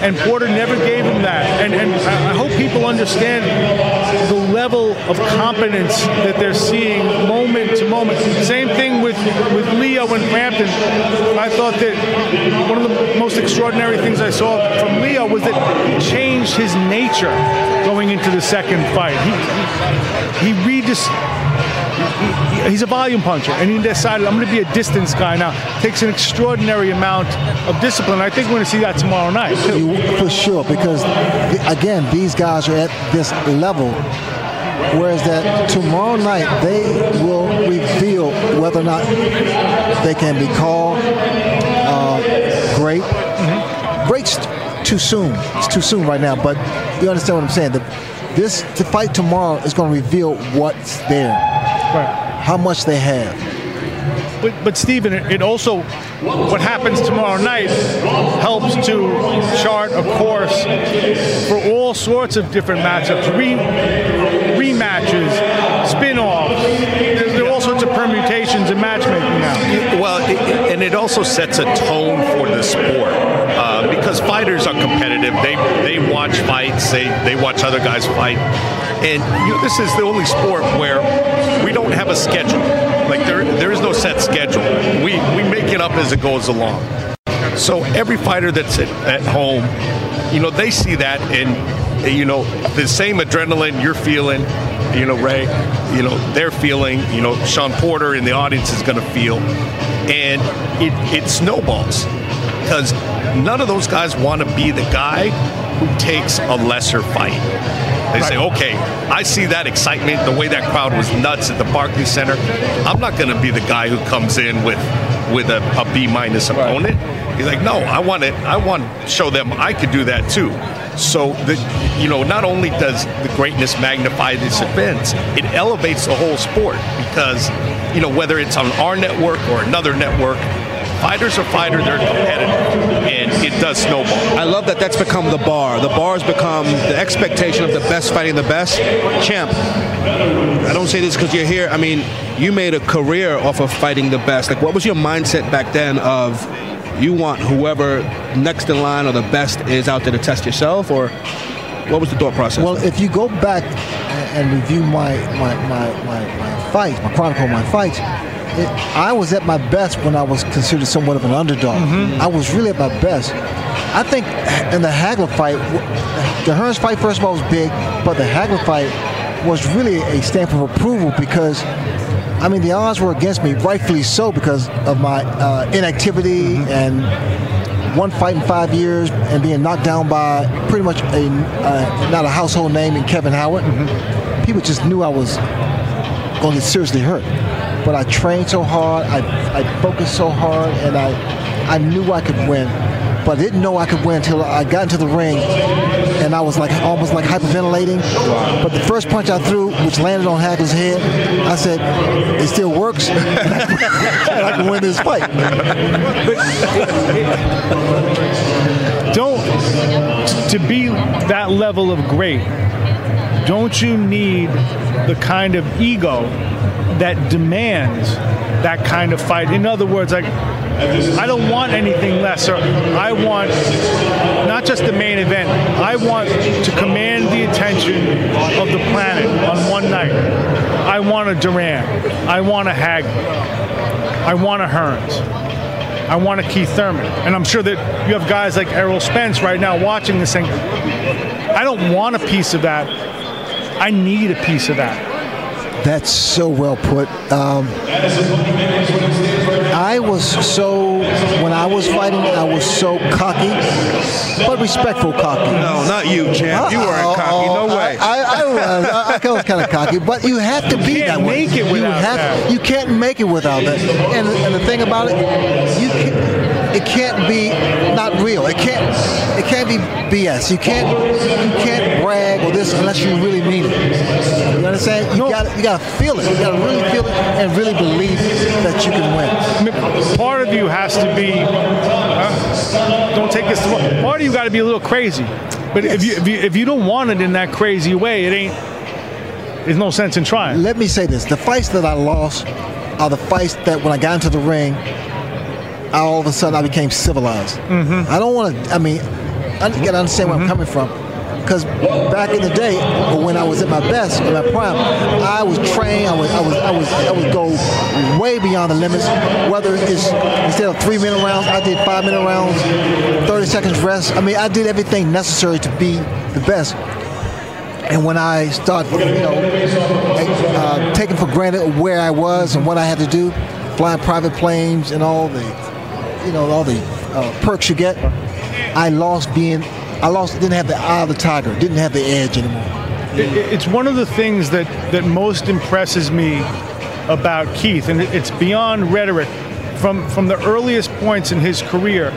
and Porter never gave him that. And, and I hope people understand the level of competence that they're seeing moment to moment. Same thing with, with Leo and Frampton. I thought that one of the most extraordinary things I saw from Leo was that he changed his nature going into the second fight. He, he, he redis- he's a volume puncher, and he decided I'm going to be a distance guy now. Takes an extraordinary amount of discipline. I think we're going to see that tomorrow night. Too. For sure, because again, these guys are at this level. Whereas that tomorrow night they will reveal whether or not they can be called uh, great. Great's too soon. It's too soon right now. But you understand what I'm saying? The, this the fight tomorrow is going to reveal what's there, Right. how much they have. But, but Stephen, it it also, what happens tomorrow night helps to chart a course for all sorts of different matchups, re, rematches, spin-offs. There, there are all sorts of permutations and matchmaking now. Well, it, it- and it also sets a tone for the sport uh, because fighters are competitive. They they watch fights. They they watch other guys fight, and you know, this is the only sport where we don't have a schedule. Like there there is no set schedule. We we make it up as it goes along. So every fighter that's at, at home, you know, they see that and you know the same adrenaline you're feeling, you know, Ray, you know, they're feeling, you know, Shawn Porter in the audience is going to feel, and it it snowballs because none of those guys want to be the guy takes a lesser fight. They say, okay, I see that excitement, the way that crowd was nuts at the Barclays Center. I'm not going to be the guy who comes in with, with a, a B minus opponent. He's like, no, I want it. I want to show them I could do that too. So the, you know, not only does the greatness magnify this event, it elevates the whole sport because, you know, whether it's on our network or another network, fighters are fighters, they're competitive, it does snowball. I love that that's become the bar. The bar has become the expectation of the best fighting the best. Champ, I don't say this because you're here. I mean, you made a career off of fighting the best. Like, what was your mindset back then of you want whoever next in line or the best is out there to test yourself, or what was the thought process? Well, if you go back and review my my my my, my fights, my chronicle, of my fights. It, I was at my best when I was considered somewhat of an underdog. I was really at my best. I think in the Hagler fight, the Hearns fight first of all was big, but the Hagler fight was really a stamp of approval because I mean, the odds were against me, rightfully so, because of my uh, inactivity and one fight in five years and being knocked down by pretty much a uh, not a household name in Kevin Howard. People just knew I was going to get seriously hurt. But I trained so hard, I, I focused so hard, and I, I knew I could win. But I didn't know I could win until I got into the ring, and I was like almost like hyperventilating. But the first punch I threw, which landed on Hagler's head, I said, "It still works, <laughs> I can win this fight." don't to be that level of great don't you need the kind of ego that demands that kind of fight in other words like i don't want anything lesser i want not just the main event i want to command the attention of the planet on one night i want a duran i want a hag i want a hearns I want a Keith Thurman. And I'm sure that you have guys like Errol Spence right now watching this thing. I don't want a piece of that. I need a piece of that. That's so well put. Um, I was so when I was fighting, I was so cocky, but respectful cocky. No, not you, champ. You weren't cocky. No way. I, I, I was. I, I was kind of cocky, but you have to be that way. make it you without have. that. You can't make it without that. And, and the thing about it, you can, it can't be not real. It can't. It can't be BS. You can't. You can't brag or this unless you really mean it. You understand? You got. You got to feel it. You got to really feel it and really believe that you can win. Part of you has to be. Uh, don't take this. Part of you got to be a little crazy. But if you if you if you don't want it in that crazy way, it ain't. There's no sense in trying. Let me say this: the fights that I lost are the fights that when I got into the ring, I, all of a sudden I became civilized. Mm-hmm. I don't want to. I mean, I got to understand where I'm coming from. Because back in the day, when I was at my best, in my prime, I was trained. I was, I was, I was, I would go way beyond the limits. Whether it's instead of three minute rounds, I did five minute rounds, 30 seconds rest. I mean, I did everything necessary to be the best. And when I start, you know, uh, taking for granted where I was and what I had to do, flying private planes and all the, you know, all the uh, perks you get, I lost being, I lost, didn't have the eye of the tiger, didn't have the edge anymore. It- it- it's one of the things that that most impresses me about Keith, and it's beyond rhetoric. From from the earliest points in his career,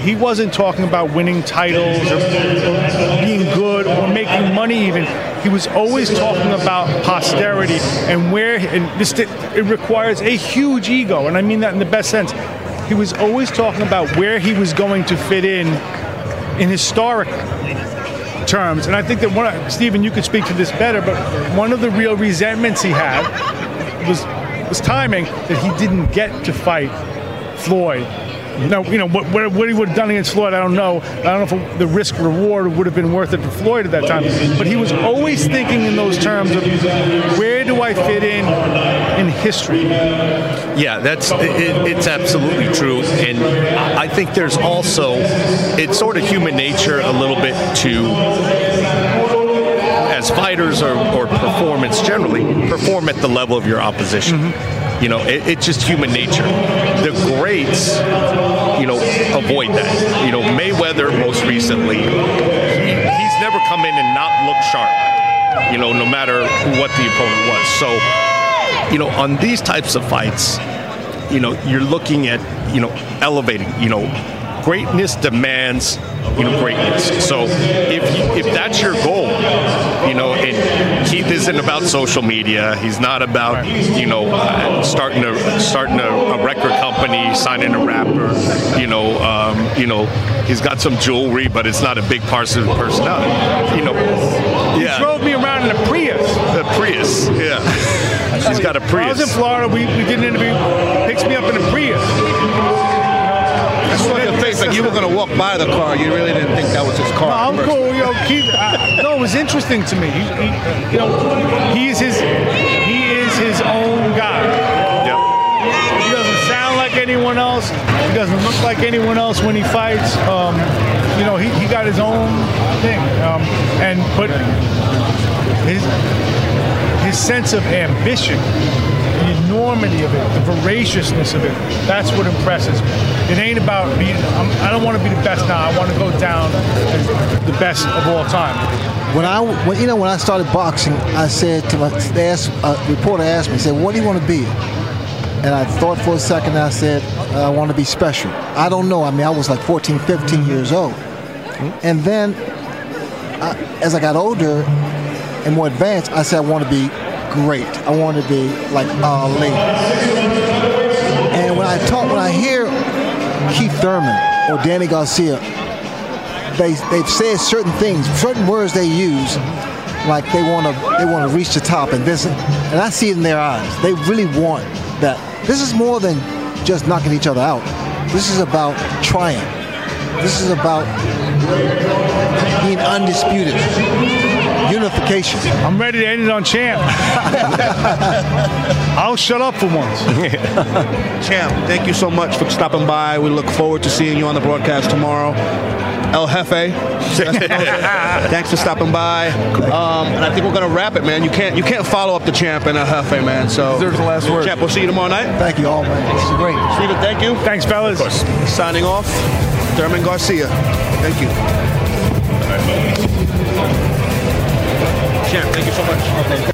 he wasn't talking about winning titles or, or being good or making money. Even he was always talking about posterity and where. And this it requires a huge ego, and I mean that in the best sense. He was always talking about where he was going to fit in in historic terms. And I think that one, Stephen, you could speak to this better, but one of the real resentments he had was was timing that he didn't get to fight Floyd. Now, you know what, what, he would have done against Floyd, I don't know. I don't know if the risk reward would have been worth it for Floyd at that time. But he was always thinking in those terms of where do I fit in in history? Yeah, that's it, it's absolutely true, and I think there's also it's sort of human nature a little bit to as fighters or, or performance generally perform at the level of your opposition. Mm-hmm. You know, it, it's just human nature. The greats, you know, avoid that. You know, Mayweather most recently, he, he's never come in and not look sharp. You know, no matter what the opponent was. So, you know, on these types of fights, you know, you're looking at, you know, elevating, you know, greatness demands you know greatness. So if if that's your goal, you know, and Keith isn't about social media. He's not about you know uh, starting a starting a, a, record company, signing a rapper. You know, um, you know, he's got some jewelry, but it's not a big part of his personality. You know, yeah. He drove me around in a Prius. The Prius, yeah. <laughs> He's got a Prius. I was in Florida. We, we did an interview. Picks me up in a Prius like you were going to walk by the car. You really didn't think that was his car. No, I'm cool. You know, Keith. I, no, it was interesting to me. He, he, you know, he is his he is his own guy. Yep. He doesn't sound like anyone else. He doesn't look like anyone else when he fights. Um, you know, he, he got his own thing. Um, and but his his sense of ambition the enormity of it, the voraciousness of it. That's what impresses me. It ain't about being. I'm, I do not want to be the best now. I want to go down as the best of all time. When I, when, you know, when I started boxing, I said to my, they asked, a reporter asked me, said, "What do you want to be?" And I thought for a second. And I said, "I want to be special." I don't know. I mean, I was like 14, 15 years old, and then I, as I got older and more advanced, I said, "I want to be great. I want to be like Ali. And when I talk, when I hear Keith Thurman or Danny Garcia, they they've said certain things, certain words they use, like they want to they want to reach the top and this, and I see it in their eyes. They really want that. This is more than just knocking each other out. This is about trying. This is about being undisputed unification. I'm ready to end it on champ. <laughs> I'll shut up for once. <laughs> champ, thank you so much for stopping by. We look forward to seeing you on the broadcast tomorrow. El Jefe, <laughs> thanks for stopping by. Um, and I think we're gonna wrap it, man. You can't you can't follow up the champ and El Jefe, man. So there's the last word. Champ, we'll see you tomorrow night. Thank you all, man. This is great. Stephen, thank you. Thanks, fellas. Of course. Signing off, Thurman Garcia. Thank you champ. Thank you so much.